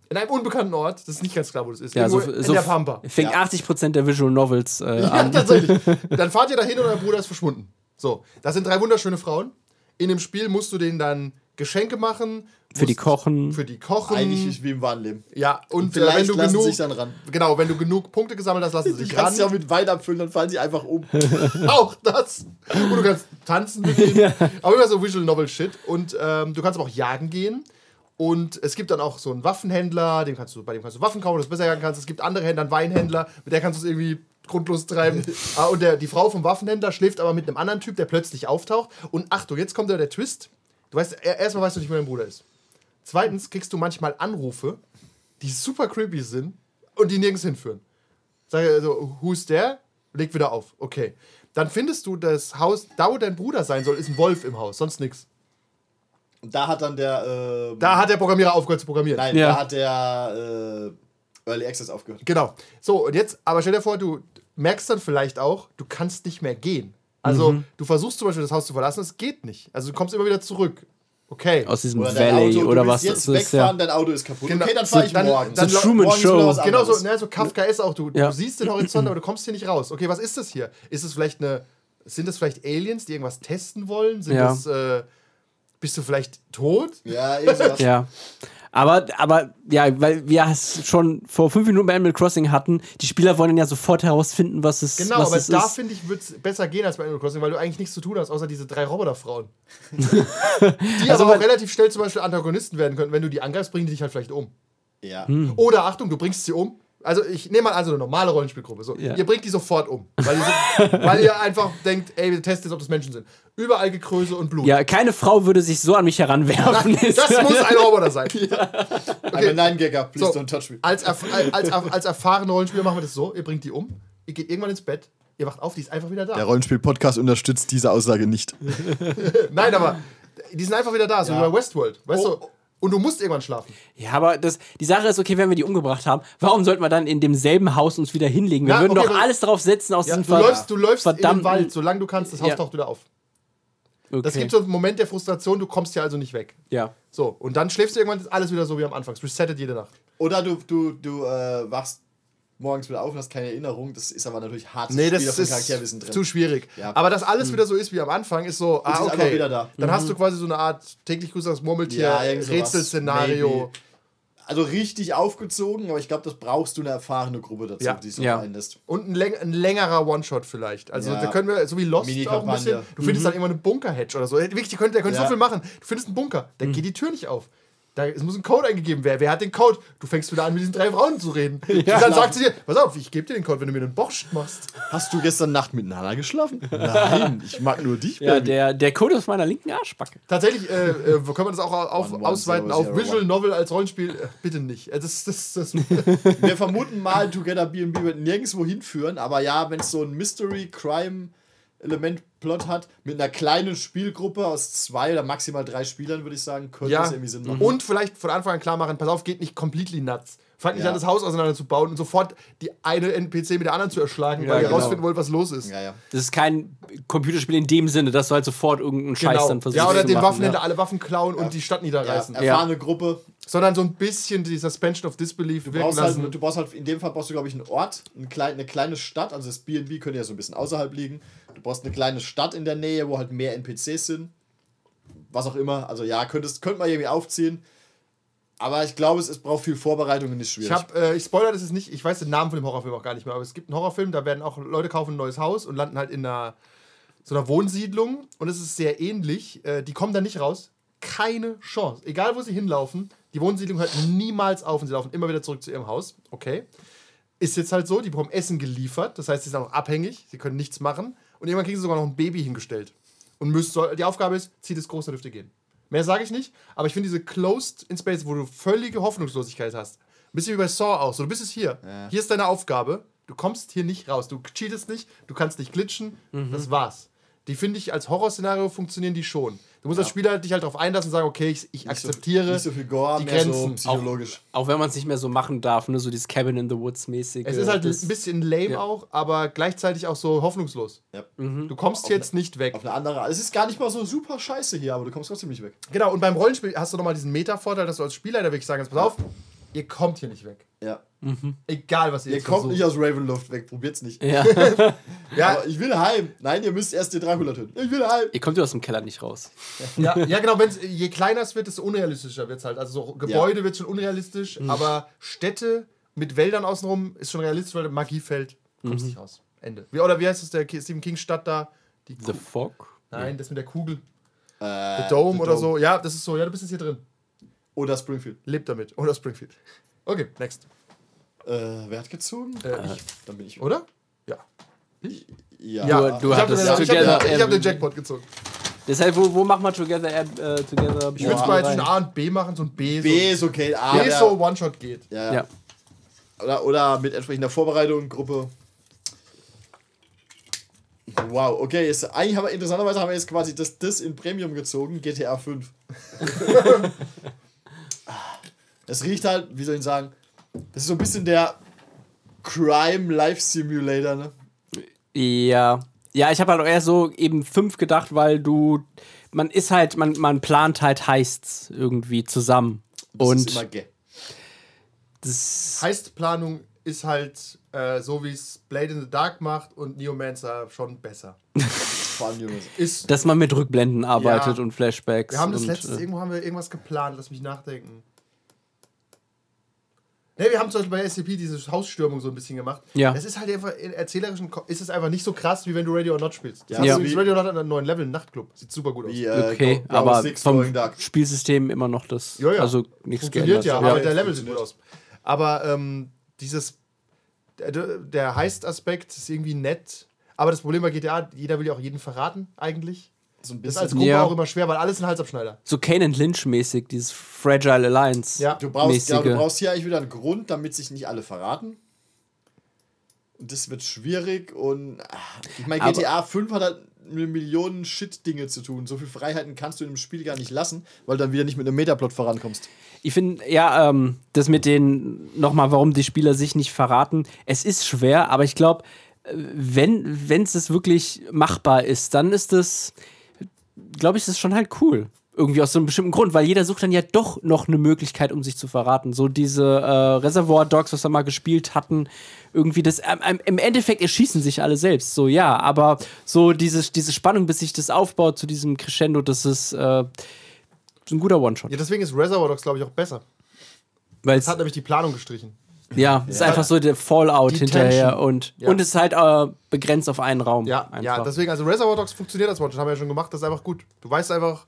in einem unbekannten Ort. Das ist nicht ganz klar, wo das ist. Ja, so, in so der Pampa. fängt Ja. 80% der Visual Novels äh, Ja, an. tatsächlich. (laughs) Dann fahrt ihr dahin und euer Bruder ist verschwunden. So, das sind drei wunderschöne Frauen. In dem Spiel musst du denen dann Geschenke machen. Für die Kochen. Für die Kochen. Eigentlich ist wie im wahren Leben. ja, und, Vielleicht äh, wenn du lassen genug. sich dann ran. Genau, wenn du genug Punkte gesammelt hast, lassen sie (laughs) Du sich kannst ja ran. mit Wein abfüllen, dann fallen sie einfach um. (laughs) Auch das. Und du kannst tanzen mit denen. (laughs) Aber immer so Visual Novel Shit. Und ähm, du kannst aber auch jagen gehen. Und es gibt dann auch so einen Waffenhändler, dem kannst du, bei dem kannst du Waffen kaufen, dass du besser jagen kannst. Es gibt andere Händler, einen Weinhändler, mit der kannst du es irgendwie grundlos treiben. (laughs) ah, und der, die Frau vom Waffenhändler schläft aber mit einem anderen Typ, der plötzlich auftaucht. Und Achtung, jetzt kommt da der Twist. Du weißt, er- erstmal weißt du nicht, wer dein Bruder ist. Zweitens kriegst du manchmal Anrufe, die super creepy sind und die nirgends hinführen. Sag also, who's there? Leg wieder auf. Okay. Dann findest du das Haus, da wo dein Bruder sein soll, ist ein Wolf im Haus, sonst nichts. Und da hat dann der. ähm, Da hat der Programmierer aufgehört zu programmieren. Nein, Ja. da hat der äh, Early Access aufgehört. Genau. So, und jetzt, aber stell dir vor, du merkst dann vielleicht auch, du kannst nicht mehr gehen. Also, du versuchst zum Beispiel das Haus zu verlassen, es geht nicht. Also, du kommst immer wieder zurück. Okay. Aus diesem Oder Valley Auto, oder du was jetzt das ist. wegfahren, Ja. dein Auto ist kaputt. Genau. Okay, dann fahre So, ich dann- morgen. dann- So Truman Show. Genau so, ne, so Kafka ist auch. Du, Ja. du siehst den Horizont, aber du kommst hier nicht raus. Okay, was ist das hier? Ist es vielleicht eine. Sind das vielleicht Aliens, die irgendwas testen wollen? Sind Ja. das. Äh, bist du vielleicht tot? Ja, irgendwas. (laughs) Ja. Aber, aber, ja, weil wir es schon vor fünf Minuten bei Animal Crossing hatten, die Spieler wollen ja sofort herausfinden, was es, Genau, was aber es da ist. finde ich, wird es besser gehen als bei Animal Crossing, weil du eigentlich nichts zu tun hast, außer diese drei Roboterfrauen. (laughs) die Also aber auch weil- relativ schnell zum Beispiel Antagonisten werden können. Wenn du die angreifst, bringen die dich halt vielleicht um. Ja. Hm. Oder Achtung, du bringst sie um. Also ich nehme mal also eine normale Rollenspielgruppe. So, Ja. Ihr bringt die sofort um. Weil ihr, so, weil ihr einfach denkt, ey, wir testen jetzt, ob das Menschen sind. Überall Gekröse und Blut. Ja, keine Frau würde sich so an mich heranwerfen. Das (laughs) muss ein Roboter sein. Aber nein, Gegger, please So, don't touch me. als, erf als, als, als erfahrene Rollenspieler machen wir das so: Ihr bringt die um, ihr geht irgendwann ins Bett, ihr wacht auf, die ist einfach wieder da. Der Rollenspiel-Podcast unterstützt diese Aussage nicht. (laughs) Nein, aber die sind einfach wieder da, so Ja. wie bei Westworld. Weißt Oh. du? Und du musst irgendwann schlafen. Ja, aber das, die Sache ist, okay, wenn wir die umgebracht haben, warum sollten wir dann in demselben Haus uns wieder hinlegen? Wir Ja, würden okay, doch aber- alles drauf setzen aus Ja, diesem du läufst, du läufst in den Wald, solange du kannst, das Haus Ja. taucht wieder auf. Okay. Das gibt so einen Moment der Frustration, du kommst hier also nicht weg. ja. So, und dann schläfst du irgendwann, ist alles wieder so wie am Anfang. Es resettet jede Nacht. Oder du, du, du äh, wachst morgens wieder auf und hast keine Erinnerung. Das ist aber natürlich hart. Nee, das ist Charakterwissen drin. zu schwierig. Ja. Aber dass alles wieder so ist wie am Anfang, ist so, ah, ist okay. da. Dann hast du quasi so eine Art täglich grüßendes Murmeltier, Ja. Rätselszenario. Also richtig aufgezogen, aber ich glaube, das brauchst du eine erfahrene Gruppe dazu, Ja. die so Ja. einlässt. Und ein, läng ein längerer One-Shot vielleicht. Also Ja. da können wir, so wie Lost auch ein bisschen, du findest dann immer eine Bunker-Hedge oder so. Wirklich, der könnte, der könnte Ja. so viel machen. Du findest einen Bunker, dann geht die Tür nicht auf. Da, es muss ein Code eingegeben werden. Wer hat den Code? Du fängst wieder an, mit diesen drei Frauen zu reden. (laughs) Und dann sagt sie dir, pass auf, ich gebe dir den Code, wenn du mir einen Borscht machst. Hast du gestern Nacht mit Nana geschlafen? (laughs) Nein, ich mag nur dich, Ja, Baby. der, der Code aus meiner linken Arschbacke. Tatsächlich äh, äh, können wir das auch auf, One, one, ausweiten zero, auf zero, Visual one. Novel als Rollenspiel. Äh, bitte nicht. Äh, Das, das, das, (laughs) Wir vermuten mal, Together B&B wird nirgendwo hinführen, aber ja, wenn es so ein Mystery-Crime-Element-Plot hat, mit einer kleinen Spielgruppe aus zwei oder maximal drei Spielern, würde ich sagen, könnte ja. das irgendwie Sinn machen. Und vielleicht von Anfang an klar machen, pass auf, geht nicht completely nuts. Fangt nicht Ja. an, das Haus auseinander zu bauen und sofort die eine NPC mit der anderen zu erschlagen, Ja, weil ihr genau. rausfinden wollt, was los ist. Ja, ja. Das ist kein Computerspiel in dem Sinne, dass du halt sofort irgendeinen Scheiß Genau. dann versuchst Ja, oder zu den. Waffenhändler alle Waffen klauen und die Stadt ja niederreißen. erfahrene Gruppe. Sondern so ein bisschen die Suspension of Disbelief Du brauchst, lassen. halt, du brauchst halt, in dem Fall brauchst du, glaube ich, einen Ort, eine kleine, eine kleine Stadt. Also das BB könnte ja so ein bisschen außerhalb liegen. Du brauchst eine kleine Stadt in der Nähe, wo halt mehr NPCs sind. Was auch immer. Also ja, könntest, könnte man irgendwie aufziehen. Aber ich glaube, es, es braucht viel Vorbereitung und ist schwierig. Ich äh, ich spoilere das jetzt nicht, ich weiß den Namen von dem Horrorfilm auch gar nicht mehr, aber es gibt einen Horrorfilm, da werden auch Leute kaufen ein neues Haus und landen halt in einer so einer Wohnsiedlung und es ist sehr ähnlich. Äh, die kommen da nicht raus. keine Chance. Egal, wo sie hinlaufen, die Wohnsiedlung hört niemals auf und sie laufen immer wieder zurück zu ihrem Haus. Okay. Ist jetzt halt so, die bekommen Essen geliefert, das heißt, sie sind auch abhängig, sie können nichts machen. Und irgendwann kriegen sie sogar noch ein Baby hingestellt. Und müsst, soll, die Aufgabe ist, zieht es groß, dann dürft ihr gehen. Mehr sage ich nicht, aber ich finde diese Closed in Space, wo du völlige Hoffnungslosigkeit hast. Ein bisschen wie bei Saw auch. So, du bist es hier. Hier ist deine Aufgabe. Du kommst hier nicht raus. Du cheatest nicht, du kannst nicht glitschen. Das war's. Die finde ich als Horrorszenario funktionieren die schon. Du musst als Spieler dich halt darauf einlassen und sagen, okay, ich, ich so- akzeptiere so viel Gore, die mehr so Grenzen. psychologisch. Auch wenn man es nicht mehr so machen darf, ne? so dieses Cabin in the Woods mäßig. es ist halt ein bisschen lame auch, aber gleichzeitig auch so hoffnungslos. Ja. Du kommst jetzt nicht weg. Auf eine andere. Es ist gar nicht mal so super scheiße hier, aber du kommst trotzdem nicht weg. Genau, und beim Rollenspiel hast du nochmal diesen Meta-Vorteil, dass du als Spielleiter wirklich sagen kannst, pass auf, ihr kommt hier nicht weg. Ja. Egal, was ihr, Ihr jetzt kommt versucht. nicht aus Ravenloft weg, probiert's nicht. Ja. (laughs) Ja, Aber ich will heim. Nein, ihr müsst erst den Dracula töten. Ich will heim. Ihr kommt ja aus dem Keller nicht raus. (laughs) ja, ja, genau, wenn's, je kleiner es wird, desto unrealistischer wird es halt. Also so Gebäude wird schon unrealistisch, aber Städte mit Wäldern außenrum ist schon realistisch, weil Magie fällt, kommst nicht raus. Ende. Wie, oder wie heißt es, der Stephen King Stadt da? Die The Fog? Nein, das mit der Kugel. Äh, The Dome The oder Dome. so. Ja, das ist so. Ja, du bist jetzt hier drin. Oder Springfield. Lebt damit. Oder Springfield. Okay, next. Äh, wer hat gezogen? Äh, ich, Dann bin ich. oder? Ja. Ja. Ja, du ich habe den, ich Together hab den, ich hab den Jackpot gezogen. Deshalb, wo, wo machen wir Together? Äh, together Ich würde es mal zwischen A und B machen, so ein B. B so, ist okay. A, B ja, ist so One-Shot geht. ja, ja. Ja. Oder, oder mit entsprechender Vorbereitung, Gruppe. Wow, okay, jetzt, eigentlich haben wir interessanterweise haben wir jetzt quasi das, das in Premium gezogen, GTA 5. (laughs) Es riecht halt, wie soll ich sagen, das ist so ein bisschen der Crime Life Simulator, ne? Ja. Ja, ich habe halt auch eher so eben fünf gedacht, weil du. Man ist halt, man, man plant halt Heists irgendwie zusammen. Das Und ist immer gay. das, Heistplanung ist halt äh, so, wie es Blade in the Dark macht und Neomancer schon besser. (laughs) Vor allem. Ist, dass man mit Rückblenden arbeitet Ja. und Flashbacks. wir haben das letztes, äh, irgendwo haben wir irgendwas geplant, lass mich nachdenken. Ne, wir haben zum Beispiel bei SCP diese Hausstürmung so ein bisschen gemacht. Ja. Das ist halt einfach, in erzählerischen, Ko- ist es einfach nicht so krass, wie wenn du Radio or Not spielst. Ja, Das Ja. Radio or Not hat einen neuen Level, Nachtclub. Sieht super gut aus. Wie, äh, Okay, Go- aber Six vom. Spielsystem immer noch das. Ja, ja. Also nichts Funktioniert geändert. ja, Ja, aber der es Level sieht gut aus. Aber ähm, dieses, der, der Heist-Aspekt ist irgendwie nett. Aber das Problem bei GTA, jeder will ja auch jeden verraten, eigentlich. So ein Das ist bisschen. als Gruppe Ja. auch immer schwer, weil alles ein Halsabschneider. So Kane and Lynch mäßig, dieses Fragile Alliance. Ja. Du brauchst, ja, du brauchst hier eigentlich wieder einen Grund, damit sich nicht alle verraten. Und das wird schwierig und ah, ich meine, Aber- GTA 5 hat halt eine Million Shit-Dinge zu tun. So viel Freiheiten kannst du in einem Spiel gar nicht lassen, weil du dann wieder nicht mit einem Metaplot vorankommst. Ich finde, ja, ähm, das mit den, nochmal, warum die Spieler sich nicht verraten, es ist schwer, aber ich glaube, wenn wenn es wirklich machbar ist, dann ist das, glaube ich, das ist schon halt cool. Irgendwie aus so einem bestimmten Grund, weil jeder sucht dann ja doch noch eine Möglichkeit, um sich zu verraten. So diese äh, Reservoir Dogs, was wir mal gespielt hatten, irgendwie das, ähm, ähm, im Endeffekt erschießen sich alle selbst, so ja, aber so diese, diese Spannung, bis sich das aufbaut zu diesem Crescendo, das ist äh, ein guter One-Shot. Ja, deswegen ist Reservoir Dogs, glaube ich, auch besser. Weil Es hat nämlich die Planung gestrichen. Ja, es ist einfach so der Fallout Die hinterher Tension. und, Ja. und es ist halt äh, begrenzt auf einen Raum. Ja, einfach. ja, deswegen, also Reservoir Dogs funktioniert als One-Shot, haben wir ja schon gemacht, das ist einfach gut. Du weißt einfach,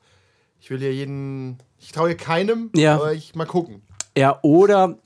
ich will hier jeden, ich traue hier keinem, Ja. aber ich mal gucken. ja, oder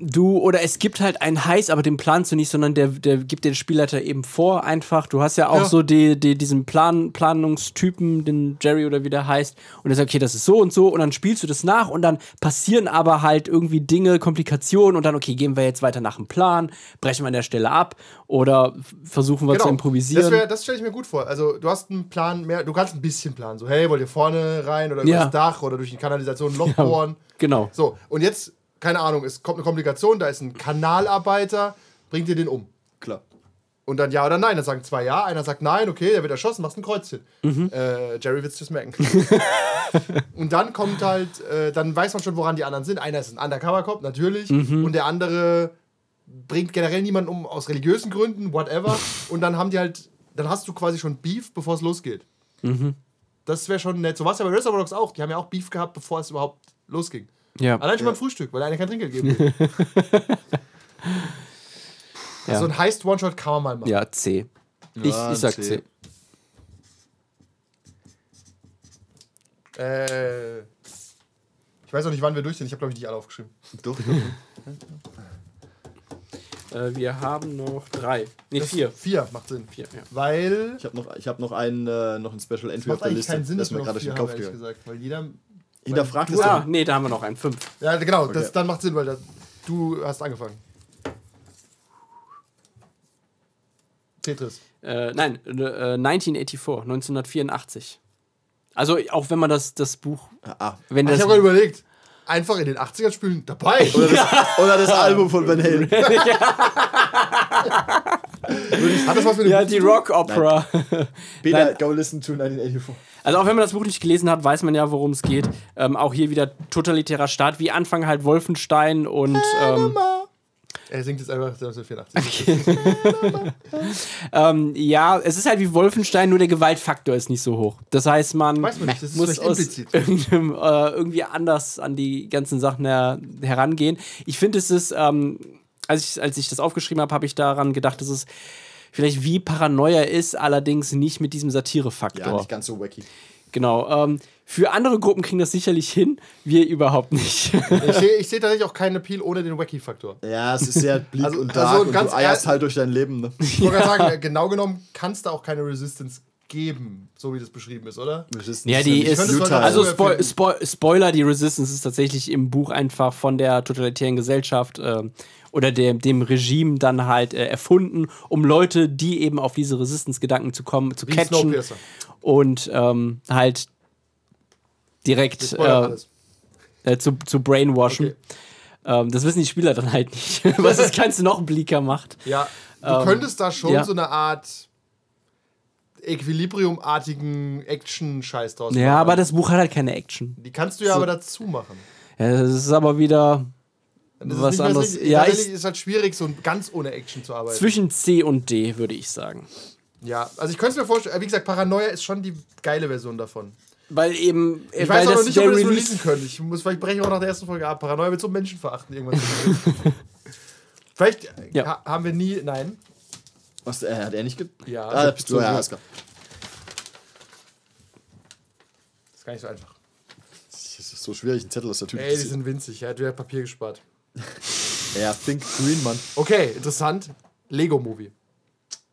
du, oder es gibt halt einen Heiß, aber den planst du nicht, sondern der, der gibt den Spielleiter eben vor einfach. Du hast ja auch Ja. so die, die, diesen Plan, Planungstypen, den Jerry oder wie der heißt, und der sagt, okay, das ist so und so, und dann spielst du das nach und dann passieren aber halt irgendwie Dinge, Komplikationen und dann, okay, gehen wir jetzt weiter nach dem Plan, brechen wir an der Stelle ab oder versuchen wir zu improvisieren. Genau. Das, wär- das stelle ich mir gut vor. Also, du hast einen Plan mehr, du kannst ein bisschen planen. So, hey, wollt ihr vorne rein oder Ja. übers Dach oder durch die Kanalisation ein Loch bohren? genau. So, und jetzt, keine Ahnung, es kommt eine Komplikation, da ist ein Kanalarbeiter, bringt ihr den um. Klar. Und dann ja oder nein. Dann sagen zwei ja, einer sagt nein, okay, der wird erschossen, machst ein Kreuzchen. Mhm. Äh, Jerry wird's just merken. (laughs) und dann kommt halt, äh, dann weiß man schon, woran die anderen sind. Einer ist ein Undercover-Cop, natürlich. Mhm. Und der andere bringt generell niemanden um aus religiösen Gründen, whatever. Und dann haben die halt, dann hast du quasi schon Beef, bevor es losgeht. Mhm. Das wäre schon nett. So war es ja bei Reservoir Dogs auch. Die haben ja auch Beef gehabt, bevor es überhaupt losging. Ja. Allein schon beim Frühstück, weil einer kein Trinkgeld geben will. (laughs) Ja. So ein Heist One-Shot kann man mal machen. Ja, C. Ich, Ja, ich sag C. C. Äh, ich weiß auch nicht, wann wir durch sind. Ich habe, glaube ich, nicht alle aufgeschrieben. Doch, (laughs) Äh, wir haben noch drei. Nee, Das- vier. Vier macht Sinn. Vier, ja. Weil. Ich habe noch, ich hab noch, einen, äh, noch ein Special Entry macht auf der Liste. keinen Sinn, das dass wir gerade den haben, ehrlich gesagt. Weil jeder. Hinterfragt Du es Ah, doch. nee, da haben wir noch einen. Fünf. Ja, genau. Das, Okay. dann macht Sinn, weil das, du hast angefangen. Tetris. Äh, nein, äh, 1984, 1984. Also auch wenn man das, das Buch, Ah, wenn Ich das, habe gerade überlegt, einfach in den 80ern spielen, dabei. oder, das, (laughs) oder das Album von Van Halen. (laughs) (laughs) Hat das was mit dem ja die? Rock Opera. Nein. go listen to 1984. Also auch wenn man das Buch nicht gelesen hat, weiß man ja, worum es geht. Ähm, auch hier wieder totalitärer Staat, wie Anfang halt Wolfenstein und ähm, Er singt jetzt einfach 1984. (laughs) ähm, ja, es ist halt wie Wolfenstein, nur der Gewaltfaktor ist nicht so hoch. Das heißt, man Weiß man nicht, muss aus äh, irgendwie anders an die ganzen Sachen her herangehen. Ich finde, es ist, ähm, als, ich, als ich das aufgeschrieben habe, habe ich daran gedacht, dass es vielleicht wie Paranoia ist, allerdings nicht mit diesem Satirefaktor. Ja, nicht ganz so wacky. Genau. Ähm, für andere Gruppen kriegen das sicherlich hin, wir überhaupt nicht. Ich sehe ich seh tatsächlich auch keinen Appeal ohne den Wacky-Faktor. Ja, es ist sehr bleak Also- und dark also und ganz du eierst halt durch dein Leben. Ne? Ich wollte gerade sagen, (laughs) äh, genau genommen kann es da auch keine Resistance geben, so wie das beschrieben ist, oder? Ja, die ist. Also Spo. Spo Spoiler, die Resistance ist tatsächlich im Buch einfach von der totalitären Gesellschaft ähm, oder dem, dem Regime dann halt äh, erfunden, um Leute, die eben auf diese Resistance-Gedanken zu kommen, zu Wie catchen und ähm, halt direkt äh, äh, zu, zu brainwashen. Okay. Ähm, das wissen die Spieler dann halt nicht, (laughs) was das Ganze noch bleaker macht. Ja, du könntest da schon Ähm, ja. so eine Art Equilibrium-artigen Action-Scheiß draus Ja, machen. aber das Buch hat halt keine Action. Die kannst du ja aber dazu machen. Ja, das ist aber wieder Das was ist anderes. Ja, ich, ist halt schwierig, so ganz ohne Action zu arbeiten. zwischen C und D, würde ich sagen. Ja, also ich könnte es mir vorstellen, wie gesagt, Paranoia ist schon die geile Version davon. Weil eben. Ich weil weiß auch noch das nicht, ob wir das Release- releasen können. Ich muss, vielleicht breche ich auch nach der ersten Folge ab. Paranoia wird so Menschen verachten irgendwann. (laughs) vielleicht Ja. ha haben wir nie. Nein. Was, äh, hat er nicht ge Ja, ah, bist du, so- ja. Das ist gar nicht so einfach. Es ist so schwierig, einen Zettel aus der Tüte Ey, die sind winzig. Er hat wieder Papier gespart. (laughs) Ja, Think Green, Mann. Okay, interessant. Lego-Movie.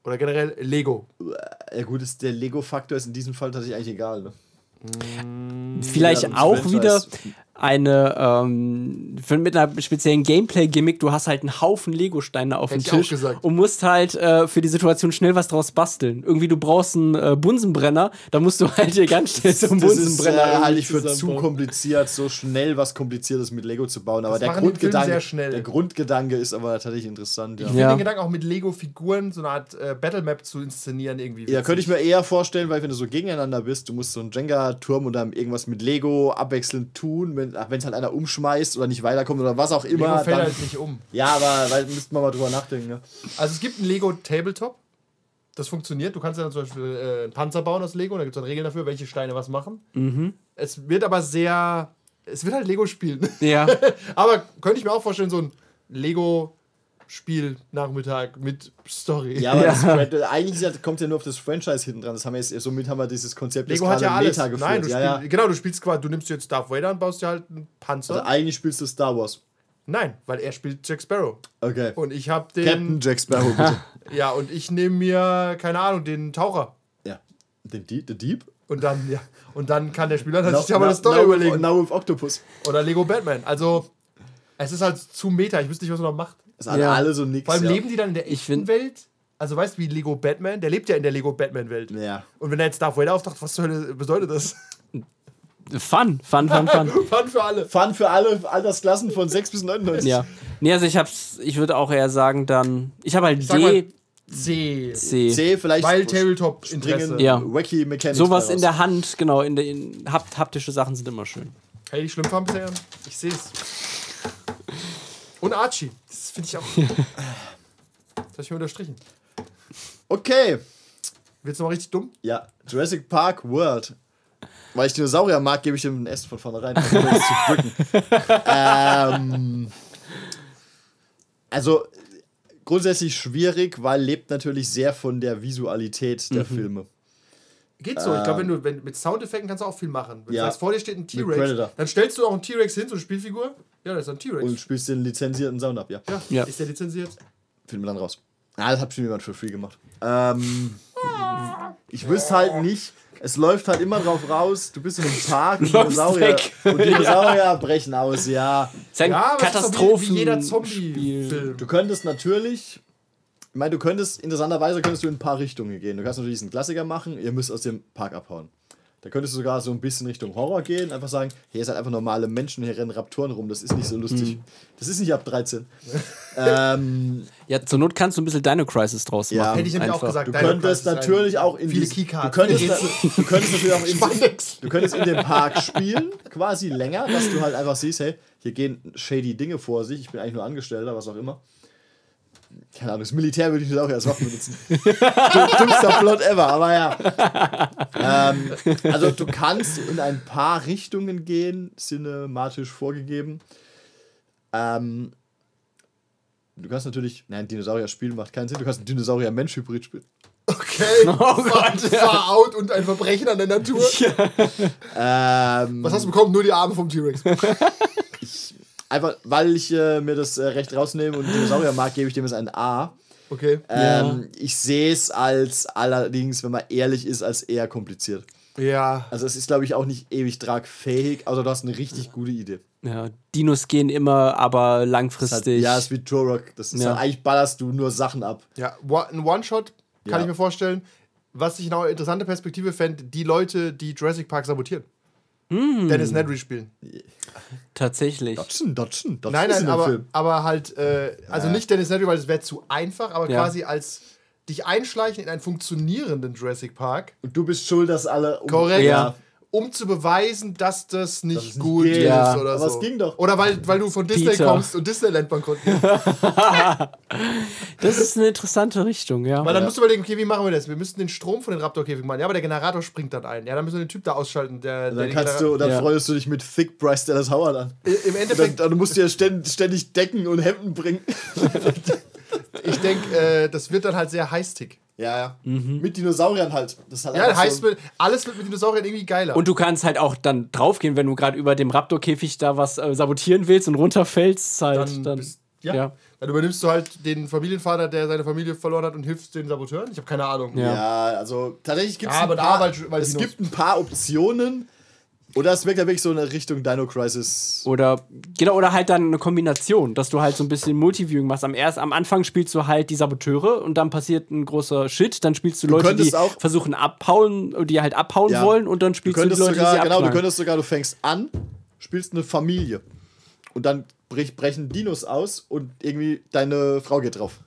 Oder generell Lego. Ja, gut, ist, der Lego-Faktor ist in diesem Fall tatsächlich eigentlich egal. Ne? Vielleicht Ja, auch Franchise. wieder eine ähm, für, mit einer speziellen Gameplay-Gimmick. Du hast halt einen Haufen Lego-Steine auf dem ich auch Tisch gesagt. und musst halt äh, für die Situation schnell was draus basteln. Irgendwie, du brauchst einen äh, Bunsenbrenner, da musst du halt dir ganz schnell so einen Das ist äh, Bunsenbrenner. halte ich für zu kompliziert, so schnell was Kompliziertes mit Lego zu bauen. Aber Das der Grundgedanke, der Grundgedanke ist aber tatsächlich interessant. Ja, Ich finde Ja. den Gedanken auch mit Lego-Figuren so eine Art äh, Battlemap zu inszenieren irgendwie. ja, könnte ich mir eher vorstellen, weil wenn du so gegeneinander bist, du musst so einen Jenga-Turm und dann irgendwas mit Lego abwechselnd tun, wenn es halt einer umschmeißt oder nicht weiterkommt oder was auch immer. Lego fällt dann, halt nicht um. ja, aber weil, müssten wir mal drüber nachdenken. Ne? Also es gibt ein Lego Tabletop. Das funktioniert. Du kannst ja dann zum Beispiel äh, einen Panzer bauen aus Lego. Da gibt es dann Regeln dafür, welche Steine was machen. Mhm. Es wird aber sehr. Es wird halt Lego spielen. Ja, (laughs) aber könnte ich mir auch vorstellen, so ein Lego Spiel Nachmittag mit Story. Ja, aber Ja. Eigentlich ja- kommt ja nur auf das Franchise hinten dran. Das haben wir jetzt, somit haben wir dieses Konzept Lego hat ja gerade alles. Meta geführt. Nein, du ja, spiel, ja. genau, du spielst quasi, du nimmst jetzt Darth Vader und baust dir halt einen Panzer. Also eigentlich spielst du Star Wars. Nein, weil er spielt Jack Sparrow. Okay. Und ich habe den. Captain Jack Sparrow, bitte. (laughs) Ja, und ich nehme mir, keine Ahnung, den Taucher. ja. Den Dieb? The Deep? Und dann, ja. Und dann kann der Spieler sich Now- aber eine Story now überlegen. Now with Octopus. Oder Lego Batman. Also, es ist halt zu meta. Ich wüsste nicht, was man noch macht. Das sind Ja. alle so nix. Vor allem ja. leben die dann in der Ich echten find- Welt. Also, weißt du, wie Lego Batman? Der lebt ja in der Lego Batman-Welt. Ja. Und wenn er jetzt Darth Vader auftaucht, was zur Hölle bedeutet das? Fun, fun, fun, fun. (laughs) Fun für alle. Fun für alle Altersklassen von 6 bis 99. ja. Nee, also ich hab's, ich würde auch eher sagen, dann. Ich habe halt mal, D, C. C. C vielleicht. Weil Tabletop-Interesse. springen Ja. wacky Mechanics. Sowas in der Hand, genau, in der in, hapt, haptische Sachen sind immer schön. Kann ich nicht schlimm fahren bisher? Ich sehe es. Und Archie. Das finde ich auch. Das habe ich mir unterstrichen. Okay. Wird's noch mal richtig dumm? Ja. Jurassic Park World. Weil ich Dinosaurier mag, gebe ich ihm ein S von vornherein. um das zu drücken. (laughs) ähm, also grundsätzlich schwierig, weil lebt natürlich sehr von der Visualität der Filme. Geht so. ich glaube, wenn du wenn, mit Soundeffekten kannst du auch viel machen. Wenn Ja. du sagst, vor dir steht ein T-Rex, dann stellst du auch einen T-Rex hin, so eine Spielfigur. Ja, das ist ein T-Rex. Und spielst den lizenzierten Sound ab, ja. Ja. Ja. Ist der lizenziert? Finden wir dann raus. Ah, das hat bestimmt jemand für free gemacht. Ähm, ich wüsste halt nicht. Es läuft halt immer drauf raus, du bist in einem Park (laughs) und Läufst Dinosaurier, und Dinosaurier brechen aus, ja. Das ist ein Ja, das wie, Katastrophen. wie jeder. Zombie-Film. Du könntest natürlich, ich meine, du könntest, interessanterweise könntest du in ein paar Richtungen gehen. Du kannst natürlich diesen Klassiker machen, ihr müsst aus dem Park abhauen. Da könntest du sogar so ein bisschen Richtung Horror gehen, einfach sagen, hey, ihr seid einfach normale Menschen, hier rennen Raptoren rum, das ist nicht so lustig. Das ist nicht ab 13. (laughs) ähm, Ja, zur Not kannst du ein bisschen Dino Crisis draus Ja. machen. Hätte ich nämlich auch gesagt. Du Dino könntest Crisis natürlich auch in Viele Keycards, Du könntest, da, du könntest natürlich auch in, (laughs) du könntest in dem Park spielen, quasi länger, dass du halt einfach siehst, hey, hier gehen shady Dinge vor sich. Ich bin eigentlich nur Angestellter, was auch immer. Keine Ahnung, das Militär würde ich das auch erst Waffen benutzen. (laughs) Dümmster Plot ever, aber ja. ähm, also du kannst in ein paar Richtungen gehen, cinematisch vorgegeben. Ähm, du kannst natürlich, nein, Dinosaurier spielen macht keinen Sinn. Du kannst einen Dinosaurier-Mensch-Hybrid spielen. Okay. (laughs) Oh Gott, Far out und ein Verbrechen an der Natur. (laughs) Ähm, Was hast du bekommen? Nur die Arme vom T-Rex. Einfach, weil ich äh, mir das äh, Recht rausnehme und Dinosaurier mag, gebe ich dem jetzt ein A. Okay. Ähm, Ich sehe es als allerdings, wenn man ehrlich ist, als eher kompliziert. Ja. Also es ist, glaube ich, auch nicht ewig tragfähig, außer du hast eine richtig gute Idee. Ja, Dinos gehen immer, aber Das ist halt, langfristig. ja, es ist wie Turok. Das ist Ja. halt, eigentlich ballerst du nur Sachen ab. Ja, One- ein One-Shot kann Ja. ich mir vorstellen. Was ich noch eine interessante Perspektive fände, die Leute, die Jurassic Park sabotieren. Hm. Dennis Nedry spielen. Tatsächlich. Dodson, Dodson, Dodson Nein, nein, aber, aber halt, äh, also nicht Dennis Nedry, weil das wäre zu einfach, aber Ja. quasi als dich einschleichen in einen funktionierenden Jurassic Park, Und du bist schuld, dass alle. Um korrekt, Ja. Um zu beweisen, dass das nicht nicht gut geht. ist Ja. oder Aber so. es ging doch. Oder weil, weil du von Disney Peter. kommst und Disneyland bankrott. (laughs) Das ist eine interessante Richtung, ja. Weil dann musst du überlegen, okay, wie machen wir das? Wir müssten den Strom von den Raptor-Käfig machen. Ja, aber der Generator springt dann ein. Ja, dann müssen wir den Typ da ausschalten. Der, der Dann kannst du, dann Ja. freust du dich mit Thick Bryce Dallas Howard an. Im Dann, Endeffekt, dann musst du ja ständig, ständig Decken und Hemden bringen. (laughs) ich denke, äh, das wird dann halt sehr heißtig. Ja, ja. Mit Dinosauriern halt. Das halt Ja, heißt, so, mit, alles wird mit Dinosauriern irgendwie geiler. Und du kannst halt auch dann draufgehen, wenn du gerade über dem Raptor-Käfig da was äh, sabotieren willst und runterfällst. Halt, dann, dann, bist, ja. ja. dann übernimmst du halt den Familienvater, der seine Familie verloren hat und hilfst den Saboteuren. Ich habe keine Ahnung. Ja. Ja, also tatsächlich gibt es Ja, ein aber da, paar, weil- weil es Dinos- gibt ein paar Optionen. Oder es wirkt ja wirklich so in Richtung Dino Crisis. Oder genau, oder halt dann eine Kombination, dass du halt so ein bisschen Multiviewing machst. Am erst am Anfang spielst du halt die Saboteure und dann passiert ein großer Shit, dann spielst du Leute, die versuchen abhauen, die halt abhauen Ja. wollen und dann Du spielst du, die könntest Leute, die sogar, sie genau, du könntest sogar, du fängst an, spielst eine Familie. Und dann brech, brechen Dinos aus und irgendwie deine Frau geht drauf.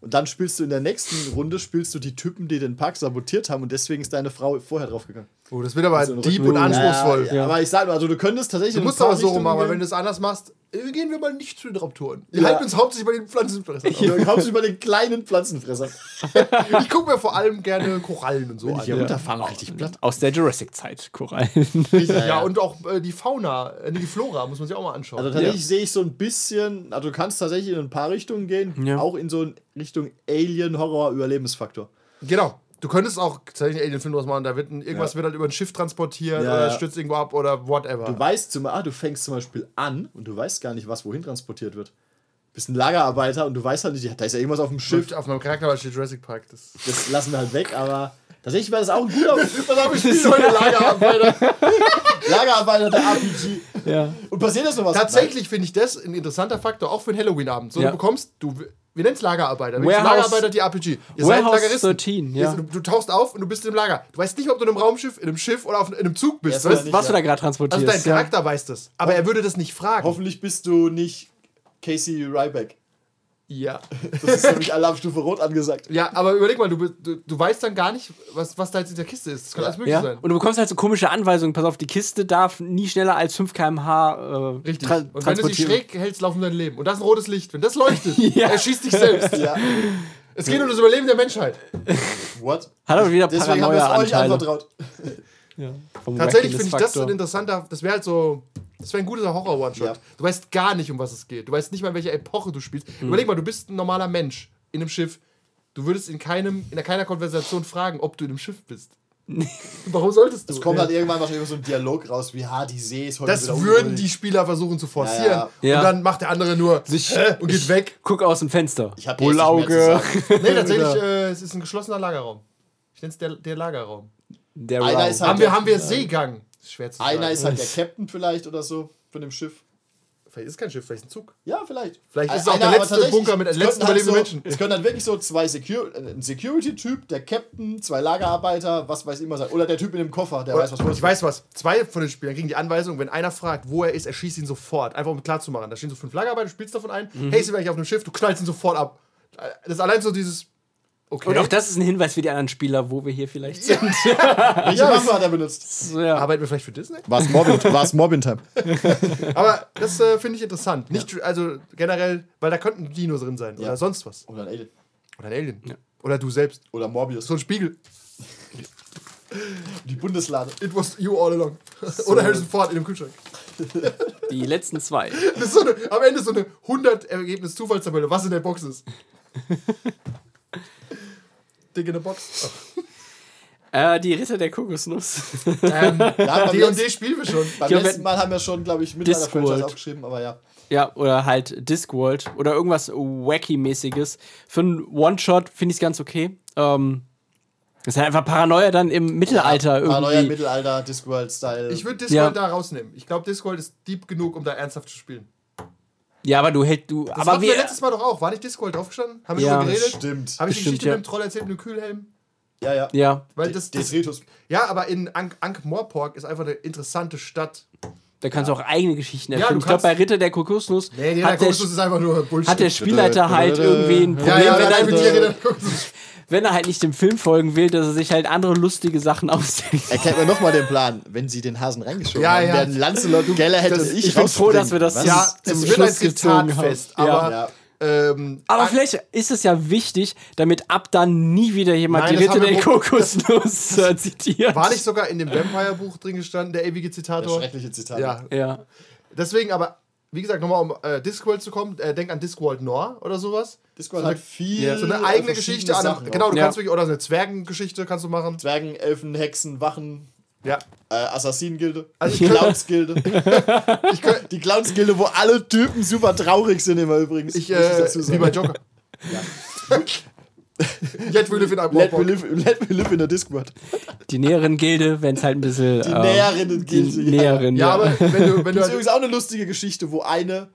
Und dann spielst du in der nächsten Runde, spielst du die Typen, die den Park sabotiert haben und deswegen ist deine Frau vorher draufgegangen. Oh, das wird aber Also deep und anspruchsvoll. Ja, ja, Aber ich sag nur, also du könntest tatsächlich. Du musst aber so rum Richtungen machen, weil wenn du es anders machst, äh, gehen wir mal nicht zu den Raptoren. Wir Ja. halten uns hauptsächlich bei den Pflanzenfressern. auf. Du kommst über den kleinen Pflanzenfresser. (laughs) Ich gucke mir vor allem gerne Korallen und so an. Hier runterfahren, richtig platt. Aus der Jurassic-Zeit, Korallen. Ja, und auch äh, die Fauna, äh, nee, die Flora muss man sich auch mal anschauen. Also tatsächlich sehe ich so ein bisschen, also du kannst tatsächlich in ein paar Richtungen gehen, Ja. auch in so eine Richtung Alien-Horror-Überlebensfaktor. Genau. Du könntest auch tatsächlich einen Alien-Film draus machen. Da wird ein, irgendwas Ja. wird halt über ein Schiff transportiert Ja, oder ja. stürzt irgendwo ab oder whatever. Du weißt zum ah, du fängst zum Beispiel an und du weißt gar nicht, was wohin transportiert wird. Du bist ein Lagerarbeiter und du weißt halt nicht, da ist ja irgendwas auf dem Schiff. Auf meinem Charakter steht Jurassic Park. Das (laughs) Das lassen wir halt weg, aber tatsächlich wäre das auch ein guter (laughs) Was habe ich spielt heute Lagerarbeiter? (laughs) Lagerarbeiter der RPG. ja. Und passiert das noch was? Tatsächlich finde ich das ein interessanter Faktor, auch für einen Halloween-Abend. So, Ja. du bekommst, du, wir nennen es Lagerarbeiter. Wir Warehouse- Lagerarbeiter die RPG. Ihr Warehouse Lageristen. 13, ja. Du, du tauchst auf und du bist im Lager. Du weißt nicht, ob du in einem Raumschiff, in einem Schiff oder auf, in einem Zug bist. Ja, weißt? nicht, Was du ja. da gerade transportierst. Also dein ja. Charakter weiß das. Aber er würde das nicht fragen. Hoffentlich bist du nicht Casey Ryback. Ja. Das ist nämlich Alarmstufe Rot angesagt. Ja, aber überleg mal, du, du, du weißt dann gar nicht, was, was da jetzt in der Kiste ist. Das kann Ja. alles möglich Ja, sein. und du bekommst halt so komische Anweisungen. Pass auf, die Kiste darf nie schneller als 5 km/h äh, Richtig. tra und wenn du sie schräg hältst, laufen dein Leben. Und das ist ein rotes Licht. Wenn das leuchtet, (laughs) Ja. erschießt dich selbst. Ja. Es geht um das Überleben der Menschheit. What? Hat aber wieder Deswegen haben wir es euch anvertraut. Vom Tatsächlich finde ich das Wackiness-Faktor. ein interessanter, das wäre halt so, das wäre ein guter Horror-One-Shot. Ja. Du weißt gar nicht, um was es geht. Du weißt nicht mal, in welcher Epoche du spielst. Mhm. Überleg mal, du bist ein normaler Mensch in einem Schiff. Du würdest in keinem, in keiner Konversation fragen, ob du in einem Schiff bist. (laughs) Warum solltest du? Es kommt halt irgendwann wahrscheinlich so ein Dialog raus, wie, ha, die See ist heute das würden die Spieler versuchen zu forcieren. Ja, ja. Ja. Und dann macht der andere nur Sich- und geht weg. Guck aus dem Fenster. Ich hab Bullauge. Nee, tatsächlich, (laughs) äh, es ist ein geschlossener Lagerraum. Ich nenne es der, der Lagerraum. Der Einer Raum. ist halt- Haben wir, haben wir Seegang? Ist schwer zu Einer sagen. ist halt der Captain vielleicht oder so von dem Schiff. Vielleicht ist es kein Schiff, vielleicht ein Zug. Ja, vielleicht. Vielleicht ist es Einer, auch der letzte Bunker mit den letzten halt überlebenden so, Menschen. Es können dann wirklich so zwei Secure, äh, ein Security-Typ, der Captain, zwei Lagerarbeiter, was weiß ich immer sein. Oder der Typ in dem Koffer, der weiß, was ich weiß was. Zwei von den Spielern kriegen die Anweisung, wenn einer fragt, wo er ist, erschießt ihn sofort. Einfach um klar zu machen. Da stehen so fünf Lagerarbeiter, du spielst davon ein. Mhm. Hey, sind wir eigentlich auf einem Schiff? Du knallst ihn sofort ab. Das ist allein so dieses. Okay. Und auch das ist ein Hinweis für die anderen Spieler, wo wir hier vielleicht sind. (laughs) Welche Waffe hat er benutzt? So, ja. Arbeiten wir vielleicht für Disney? War es Mobbing, war's Mobbing Time? (laughs) Aber das äh, finde ich interessant. Nicht, also generell, weil da könnten Dinos drin sein Ja. oder sonst was. Oder ein Alien. Oder ein Alien. Oder du selbst. Oder Morbius. So ein Spiegel. (laughs) die Bundeslade. It was you all along. Oder Harrison Ford in dem Kühlschrank. Die letzten zwei. Das ist so eine, am Ende so eine 100 Ergebnis Zufallstabelle, was in der Box ist. Dick in der Box. (laughs) Äh, die Ritter der Kokosnuss. Ähm, (laughs) Ja, beim, D&D letzten, spielen wir schon. beim Ja, letzten Mal haben wir schon, glaube ich, mit einer. Franchise aufgeschrieben, aber ja. ja, oder halt Discworld. Oder irgendwas Wacky-mäßiges. Für einen One-Shot finde ich es ganz okay. Ähm, das ist halt einfach Paranoia dann im Mittelalter Paranoia, irgendwie. Mittelalter, Discworld-Style. Ich würde Discworld Ja. da rausnehmen. Ich glaube, Discworld ist deep genug, um da ernsthaft zu spielen. Ja, aber du hältst du. Das aber hatten wir wir. letztes Mal doch auch. War nicht Discworld draufgestanden? Haben wir Ja. darüber geredet? Stimmt. Habe ich die Geschichte ja. mit dem Troll erzählt mit dem Kühlhelm? Ja, ja. Ja, Weil das, das, ja, aber in Ankh- Ankh-Morpork ist einfach eine interessante Stadt. Da kannst du auch eigene Geschichten Ja, erfüllen. du ich glaube, bei Ritter der Kokosnuss Nee, hat, der, Kokosnuss ist einfach nur Bullshit. hat der Spielleiter halt irgendwie ein Problem, ja, ja, wenn, er, (laughs) wenn er halt nicht dem Film folgen will, dass er sich halt andere lustige Sachen (laughs) ausdenkt. Erkennt mir nochmal den Plan. Wenn sie den Hasen reingeschoben Ja, haben, ja. werden Lancelot, das- und ich Ich bin froh, dass wir das? Ja, zum es wird Schluss ein Zitatfest, haben. aber Ja. Ähm, Aber vielleicht ist es ja wichtig, damit ab dann nie wieder jemand Nein, die Ritter der Kokosnuss (laughs) äh, zitiert. war nicht sogar in dem Vampire-Buch drin gestanden, der ewige Der Zitator? schreckliche Zitat. Ja, Ja. deswegen aber, wie gesagt, nochmal um äh, Discworld zu kommen, äh, denk an Discworld Noir oder sowas. Discworld So hat eine- viel. So eine eigene Geschichte, an einem, genau, du Ja. kannst wirklich, oder so eine Zwergengeschichte kannst du machen. Zwergen, Elfen, Hexen, Wachen, Ja. äh, Assassinengilde, Also (laughs) ich Clownsgilde. Ich, Die Clownsgilde, wo alle Typen super traurig sind immer übrigens. ich, muss äh, dazu wie sagen. bei Joker. Yet (laughs) we live in a Let me, Warburg. live, let me live in a Discord. Die näheren Gilde, wenn es halt ein bisschen. Die ähm, Näherinnen-Gilde, Die ja. Näheren, Ja, aber wenn du, wenn du Das ist halt, übrigens auch eine lustige Geschichte, wo eine,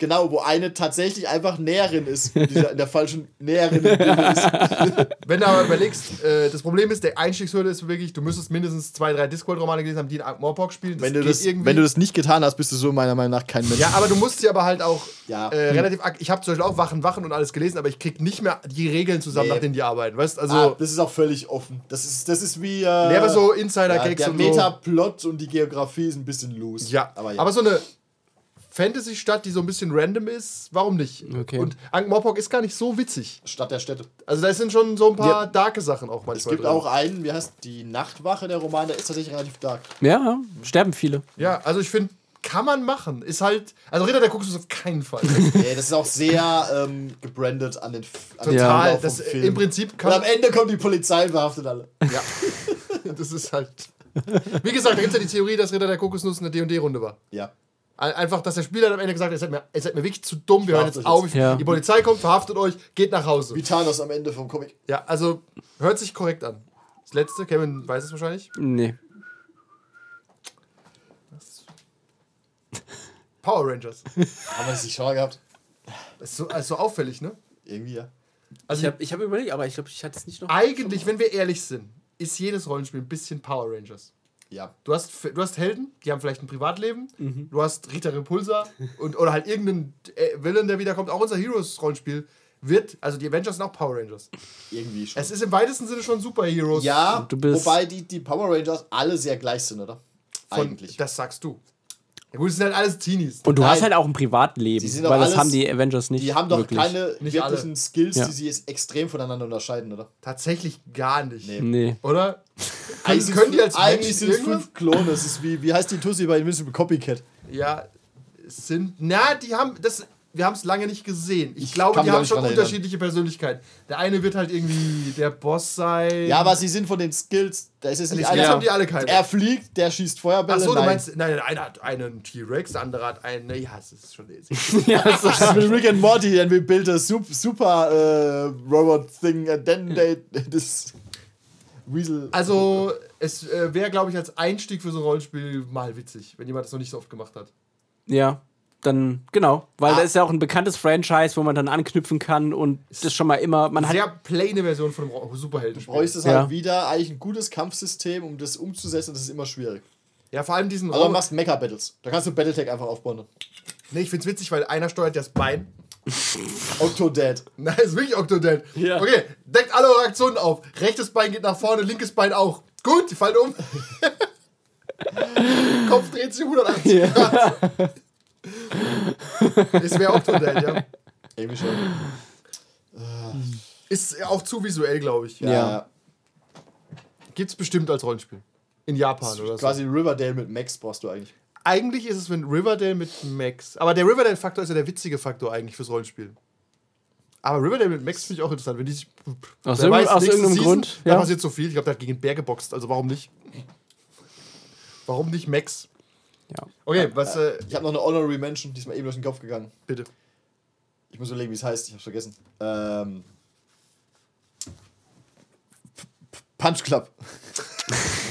genau, wo eine tatsächlich einfach Näherin ist, in der falschen Näherin ist. (laughs) wenn du aber überlegst, äh, das Problem ist, der Einstiegshürde ist wirklich, du müsstest mindestens zwei, drei Discworld-Romane gelesen haben, die in Morpok spielen. Das Wenn du, das, irgendwie. wenn du das nicht getan hast, bist du so meiner Meinung nach kein Mensch. ja, aber du musst sie aber halt auch Ja. äh, relativ. ak- Ich habe zum Beispiel auch Wachen, Wachen und alles gelesen, aber ich krieg nicht mehr die Regeln zusammen, Nee. nach denen die arbeiten. Weißt also. ah, das ist auch völlig offen. Das ist, das ist wie. Äh, aber so ja, Insider-Gags der und so. Metaplot und die Geografie ist ein bisschen loose. Ja, aber aber, ja. so eine Fantasy-Stadt, die so ein bisschen random ist, warum nicht? Okay. Und Ankh-Morpork ist gar nicht so witzig. Stadt der Städte. Also da sind schon so ein paar Ja. darke Sachen auch manchmal Es gibt drin. auch einen, wie heißt die Nachtwache, der Roman, der ist tatsächlich relativ dark. ja, sterben viele. Ja, also ich finde, kann man machen. Ist halt. Also Ritter der Kokosnuss auf keinen Fall. (laughs) Nee, das ist auch sehr ähm, gebrandet an den, an den Total. Verlauf Das, vom Film. Im Prinzip Und kann am Ende kommt die Polizei und verhaftet alle. Ja. (laughs) das ist halt. Wie gesagt, da gibt es ja die Theorie, dass Ritter der Kokosnuss eine D&D-Runde war. Ja. Ein- Einfach, dass der Spieler dann am Ende gesagt hat, ihr seid mir, ihr seid mir wirklich zu dumm, wir hören jetzt auf. Ja. Die Polizei kommt, verhaftet euch, geht nach Hause. Wie Thanos am Ende vom Comic. Ja, also hört sich korrekt an. Das letzte, Kevin weiß es wahrscheinlich. Nee. Power Rangers. (laughs) Haben wir das nicht schon mal gehabt? Das ist so, also so auffällig, ne? Irgendwie ja. Also Ich habe ich hab überlegt, aber ich glaube, ich hatte es nicht noch. eigentlich, wenn wir ehrlich sind, ist jedes Rollenspiel ein bisschen Power Rangers. Ja. Du hast, du hast Helden, die haben vielleicht ein Privatleben. Mhm. Du hast Rita Repulsa (laughs) und, oder halt irgendeinen äh, Villain, der wiederkommt. Auch unser Heroes-Rollenspiel wird, also die Avengers sind auch Power Rangers. Irgendwie schon. Es ist im weitesten Sinne schon Superheroes. ja, Du bist- wobei die, die Power Rangers alle sehr gleich sind, oder? von, Eigentlich. Das sagst du. Ja gut, es sind halt alles Teenies. Und du Nein. hast halt auch ein Privatleben, weil das alles- haben die Avengers nicht. die haben doch wirklich. keine Nicht wirklichen alle. Skills, Ja. die sie jetzt extrem voneinander unterscheiden, oder? Tatsächlich gar nicht. Nee. Nee. Oder? (laughs) Eigentlich können die als eigentlich sind es irgendwas? fünf Klone. Es ist wie, wie heißt die Tussi bei Invincible Copycat? Ja, sind. Na, die haben. Das, wir haben es lange nicht gesehen. Ich, glaube, kann die haben schon unterschiedliche Persönlichkeiten. Der eine wird halt irgendwie der Boss sein. Ja, aber sie sind von den Skills. Da ist die nicht Skills einer. haben die alle keine. Er fliegt, der schießt Feuerbälle. Achso, du nein. meinst, nein, der eine hat einen T-Rex, der andere hat einen. Ja, es ist schon. ja, Das ist mit (laughs) (laughs) Rick and Morty, and we built a super, super äh, Robot thing, and then they (laughs) this Weasel. Also, es äh, wäre, glaube ich, als Einstieg für so ein Rollenspiel mal witzig, wenn jemand das noch nicht so oft gemacht hat. Ja, dann, genau. Weil Ah. da ist ja auch ein bekanntes Franchise, wo man dann anknüpfen kann und das schon mal immer, man hat. Sehr plane Version von einem Ro- Superheldenspiel. bräuchtest Ja. halt wieder eigentlich ein gutes Kampfsystem, um das umzusetzen. Das ist immer schwierig. Ja, vor allem diesen Also du machst Mecha-Battles. Da kannst du Battletech einfach aufbauen. Nee, ich find's witzig, weil einer steuert das Bein. (laughs) Octodad. Nein, ist wirklich Octodad. Ja. Okay, deckt alle eure Aktionen auf. Rechtes Bein geht nach vorne, linkes Bein auch. Gut, die fallen um. (laughs) Kopf dreht sich 180 Grad. (laughs) Es wäre Octodad, ja. (laughs) Irgendwie schon. Ist auch zu visuell, glaube ich. Ja. Ja. Gibt's bestimmt als Rollenspiel. In Japan oder so. Quasi Riverdale mit Max brauchst du eigentlich. Eigentlich ist es mit Riverdale mit Max. Aber der Riverdale-Faktor ist ja der witzige Faktor eigentlich fürs Rollenspiel. Aber Riverdale mit Max finde ich auch interessant. Wenn die sich, Aus wer irgendeinem- aus irgendeinem Grund, Da ja. passiert so viel. Ich glaube, der hat gegen den Bär geboxt. Also warum nicht? Warum nicht Max? Ja. Okay, was, äh, Ich habe noch eine Honorary Mention, die ist mir eben durch den Kopf gegangen. bitte. Ich muss überlegen, wie es heißt. Ich hab's vergessen. Ähm. Punch Club (laughs)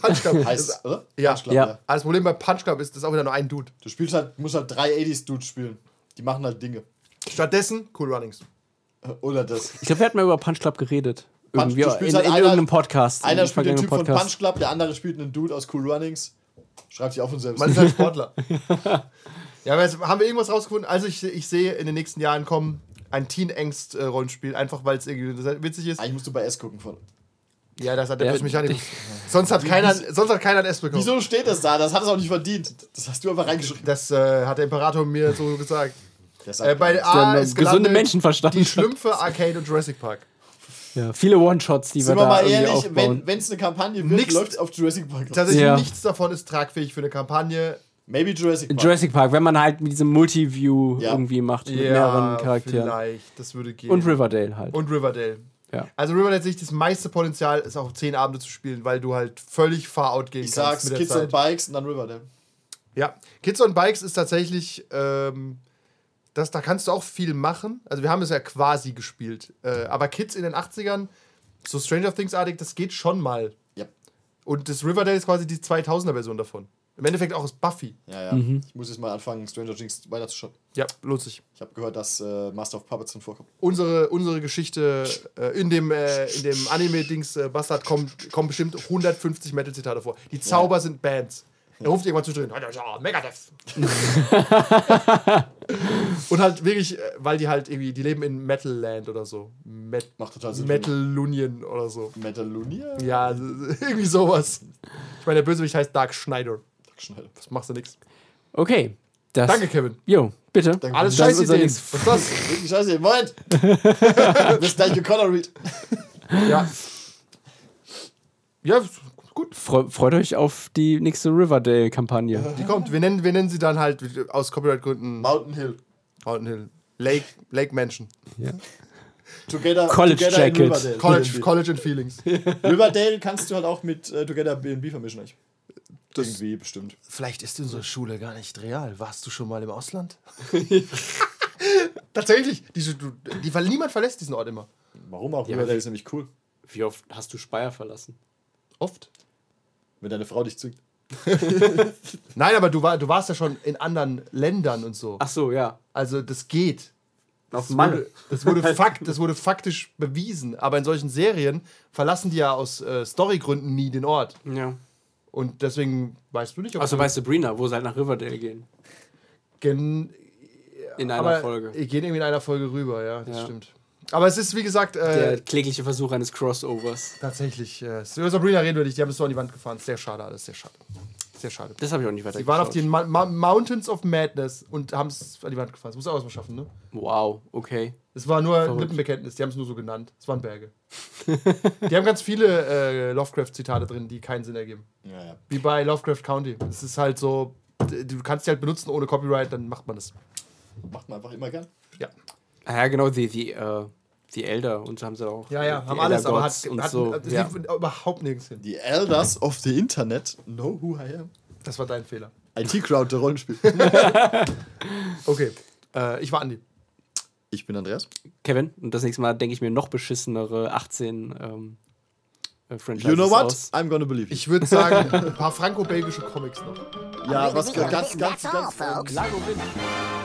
Punch Club. heißt, Das- oder? Ja. Punch Club, Ja. Aber das Problem bei Punch Club ist, das ist auch wieder nur ein Dude. Du spielst halt, musst halt drei 80s-Dudes spielen. Die machen halt Dinge. Stattdessen Cool Runnings. Oder das. Ich glaube, wir hatten mal über Punch Club geredet. Irgendwie du in, spielst in, halt in einer- irgendeinem Podcast. Einer spielt den Typ vergangenen von Punch Club, der andere spielt einen Dude aus Cool Runnings. Schreibt sich auch von selbst. Man ist halt Sportler. (laughs) ja, aber jetzt haben wir irgendwas rausgefunden? Also ich, ich sehe in den nächsten Jahren kommen ein Teen-Angst-Rollenspiel, einfach weil es irgendwie witzig ist. Eigentlich musst du bei S gucken von. Ja, das hat der Ja, Mechanikus. sonst, hat keiner, sonst hat keiner ein S bekommen. Wieso steht das da? Das hat es auch nicht verdient. Das hast du einfach reingeschrieben. Das äh, hat der Imperator mir so gesagt. Äh, bei A Der ist gesunde gelandet Menschenverstand Die. Schlümpfe, Arcade und Jurassic Park. Ja, viele One-Shots, die nichts. wir Sind wir da mal irgendwie ehrlich, aufbauen. wenn es eine Kampagne wird, Nix- läuft auf Jurassic Park. Tatsächlich Ja. nichts davon ist tragfähig für eine Kampagne. Maybe Jurassic Park. Jurassic Park, wenn man halt mit diesem Multiview Ja. irgendwie macht, mit mehreren Charakteren. vielleicht. Das würde gehen. Und Riverdale halt. Und Riverdale. ja. Also Riverdale sehe ich das meiste Potenzial, ist auch zehn Abende zu spielen, weil du halt völlig far out gehen ich kannst sag's, Kids on Bikes und dann Riverdale. Ja, Kids on Bikes ist tatsächlich, ähm, das, da kannst du auch viel machen. Also wir haben es ja quasi gespielt. Äh, aber Kids in den 80ern, so Stranger Things-artig, das geht schon mal. Ja. Und das Riverdale ist quasi die 2000er-Version davon. Im Endeffekt auch ist Buffy. Ja, ja. Mhm. Ich muss jetzt mal anfangen, Stranger Things weiterzuschauen. Ja, lohnt sich. Ich habe gehört, dass äh, Master of Puppets drin vorkommt. Unsere, unsere Geschichte äh, in dem, äh, in dem Anime-Dings äh, Bastard kommen, kommen bestimmt 150 Metal-Zitate vor. Die Zauber sind Bands. Er ruft irgendwann zwischendrin. Megadeth. (laughs) (laughs) (laughs) Und halt wirklich, äh, weil die halt irgendwie, die leben in Metal Land oder so. Met Macht total Sinn. Metal Lunien oder so. Metalunia? Ja, (laughs) irgendwie sowas. Ich meine, der Bösewicht heißt Dark Schneider. Schnell. Das machst du nix. Okay. Das, Danke, Kevin. Jo, bitte. Alles Das scheiße ist Ideen. Was ist das? (laughs) Wirklich scheiße. Moment! du bist gleich geconner read. Ja. Ja, gut. Freu, freut euch auf die nächste Riverdale-Kampagne. Die kommt. Wir nennen, wir nennen sie dann halt aus Copyright-Gründen Mountain Hill. Mountain Hill. Lake, Lake Mansion. Together, College together in Jacket. Riverdale. College, College and Feelings. (laughs) Riverdale kannst du halt auch mit äh, Together B&B vermischen. Eigentlich. Das- Irgendwie bestimmt. Vielleicht ist unsere Schule gar nicht real. Warst du schon mal im Ausland? (laughs) (laughs) Tatsächlich. Die, die, weil niemand verlässt diesen Ort immer. Warum auch? Ja, Riverdale ist nämlich cool. Wie oft hast du Speyer verlassen? Oft. Wenn deine Frau dich zwingt. (laughs) Nein, aber du, war, du warst ja schon in anderen Ländern und so. Ach so, ja. Also das geht. Auf Das Mann. wurde, das, wurde (laughs) fakt, das wurde faktisch bewiesen. Aber in solchen Serien verlassen die ja aus äh, Storygründen nie den Ort. Ja. Und deswegen weißt du nicht, ob Also du bei Sabrina, wo sie halt nach Riverdale gehen. gen, In einer aber Folge. Gehen irgendwie in einer Folge rüber, ja, das Ja. stimmt. Aber es ist, wie gesagt. Äh, der klägliche Versuch eines Crossovers. Tatsächlich. Äh, über Sabrina reden wir nicht. Die haben es so an die Wand gefahren. Sehr schade, alles sehr schade. Sehr schade. Das habe ich auch nicht weiter Sie waren auf den Ma Ma Mountains of Madness und haben es an die Wand gefahren. Das muss auch erstmal schaffen, ne? Wow, okay. Es war nur Verrückt. Lippenbekenntnis. Die haben es nur so genannt. Es waren Berge. die haben ganz viele äh, Lovecraft-Zitate drin, die keinen Sinn ergeben. Ja, ja. Wie bei Lovecraft County. Es ist halt so, du kannst die halt benutzen ohne Copyright, dann macht man das. Macht man einfach immer gern? Ja. Ja, genau, die, die, äh, die Elder und haben sie auch. Ja, ja, haben Elder alles, Gods aber hat, und hat, so. das ja. lief überhaupt nirgends hin. Die Elders of the Internet know who I am. Das war dein Fehler. IT-Crowd, der Rollenspiel. (laughs) okay, äh, ich war Andi. Ich bin Andreas. Kevin. Und das nächste Mal denke ich mir noch beschissenere 18 ähm, äh, Franchises You know what? Aus. I'm gonna believe you. Ich würde sagen, ein paar franco-belgische Comics noch. Ja, was ganz, ganz, ganz, ganz, ganz, ganz, ganz, ganz, ganz, ganz, ganz, ganz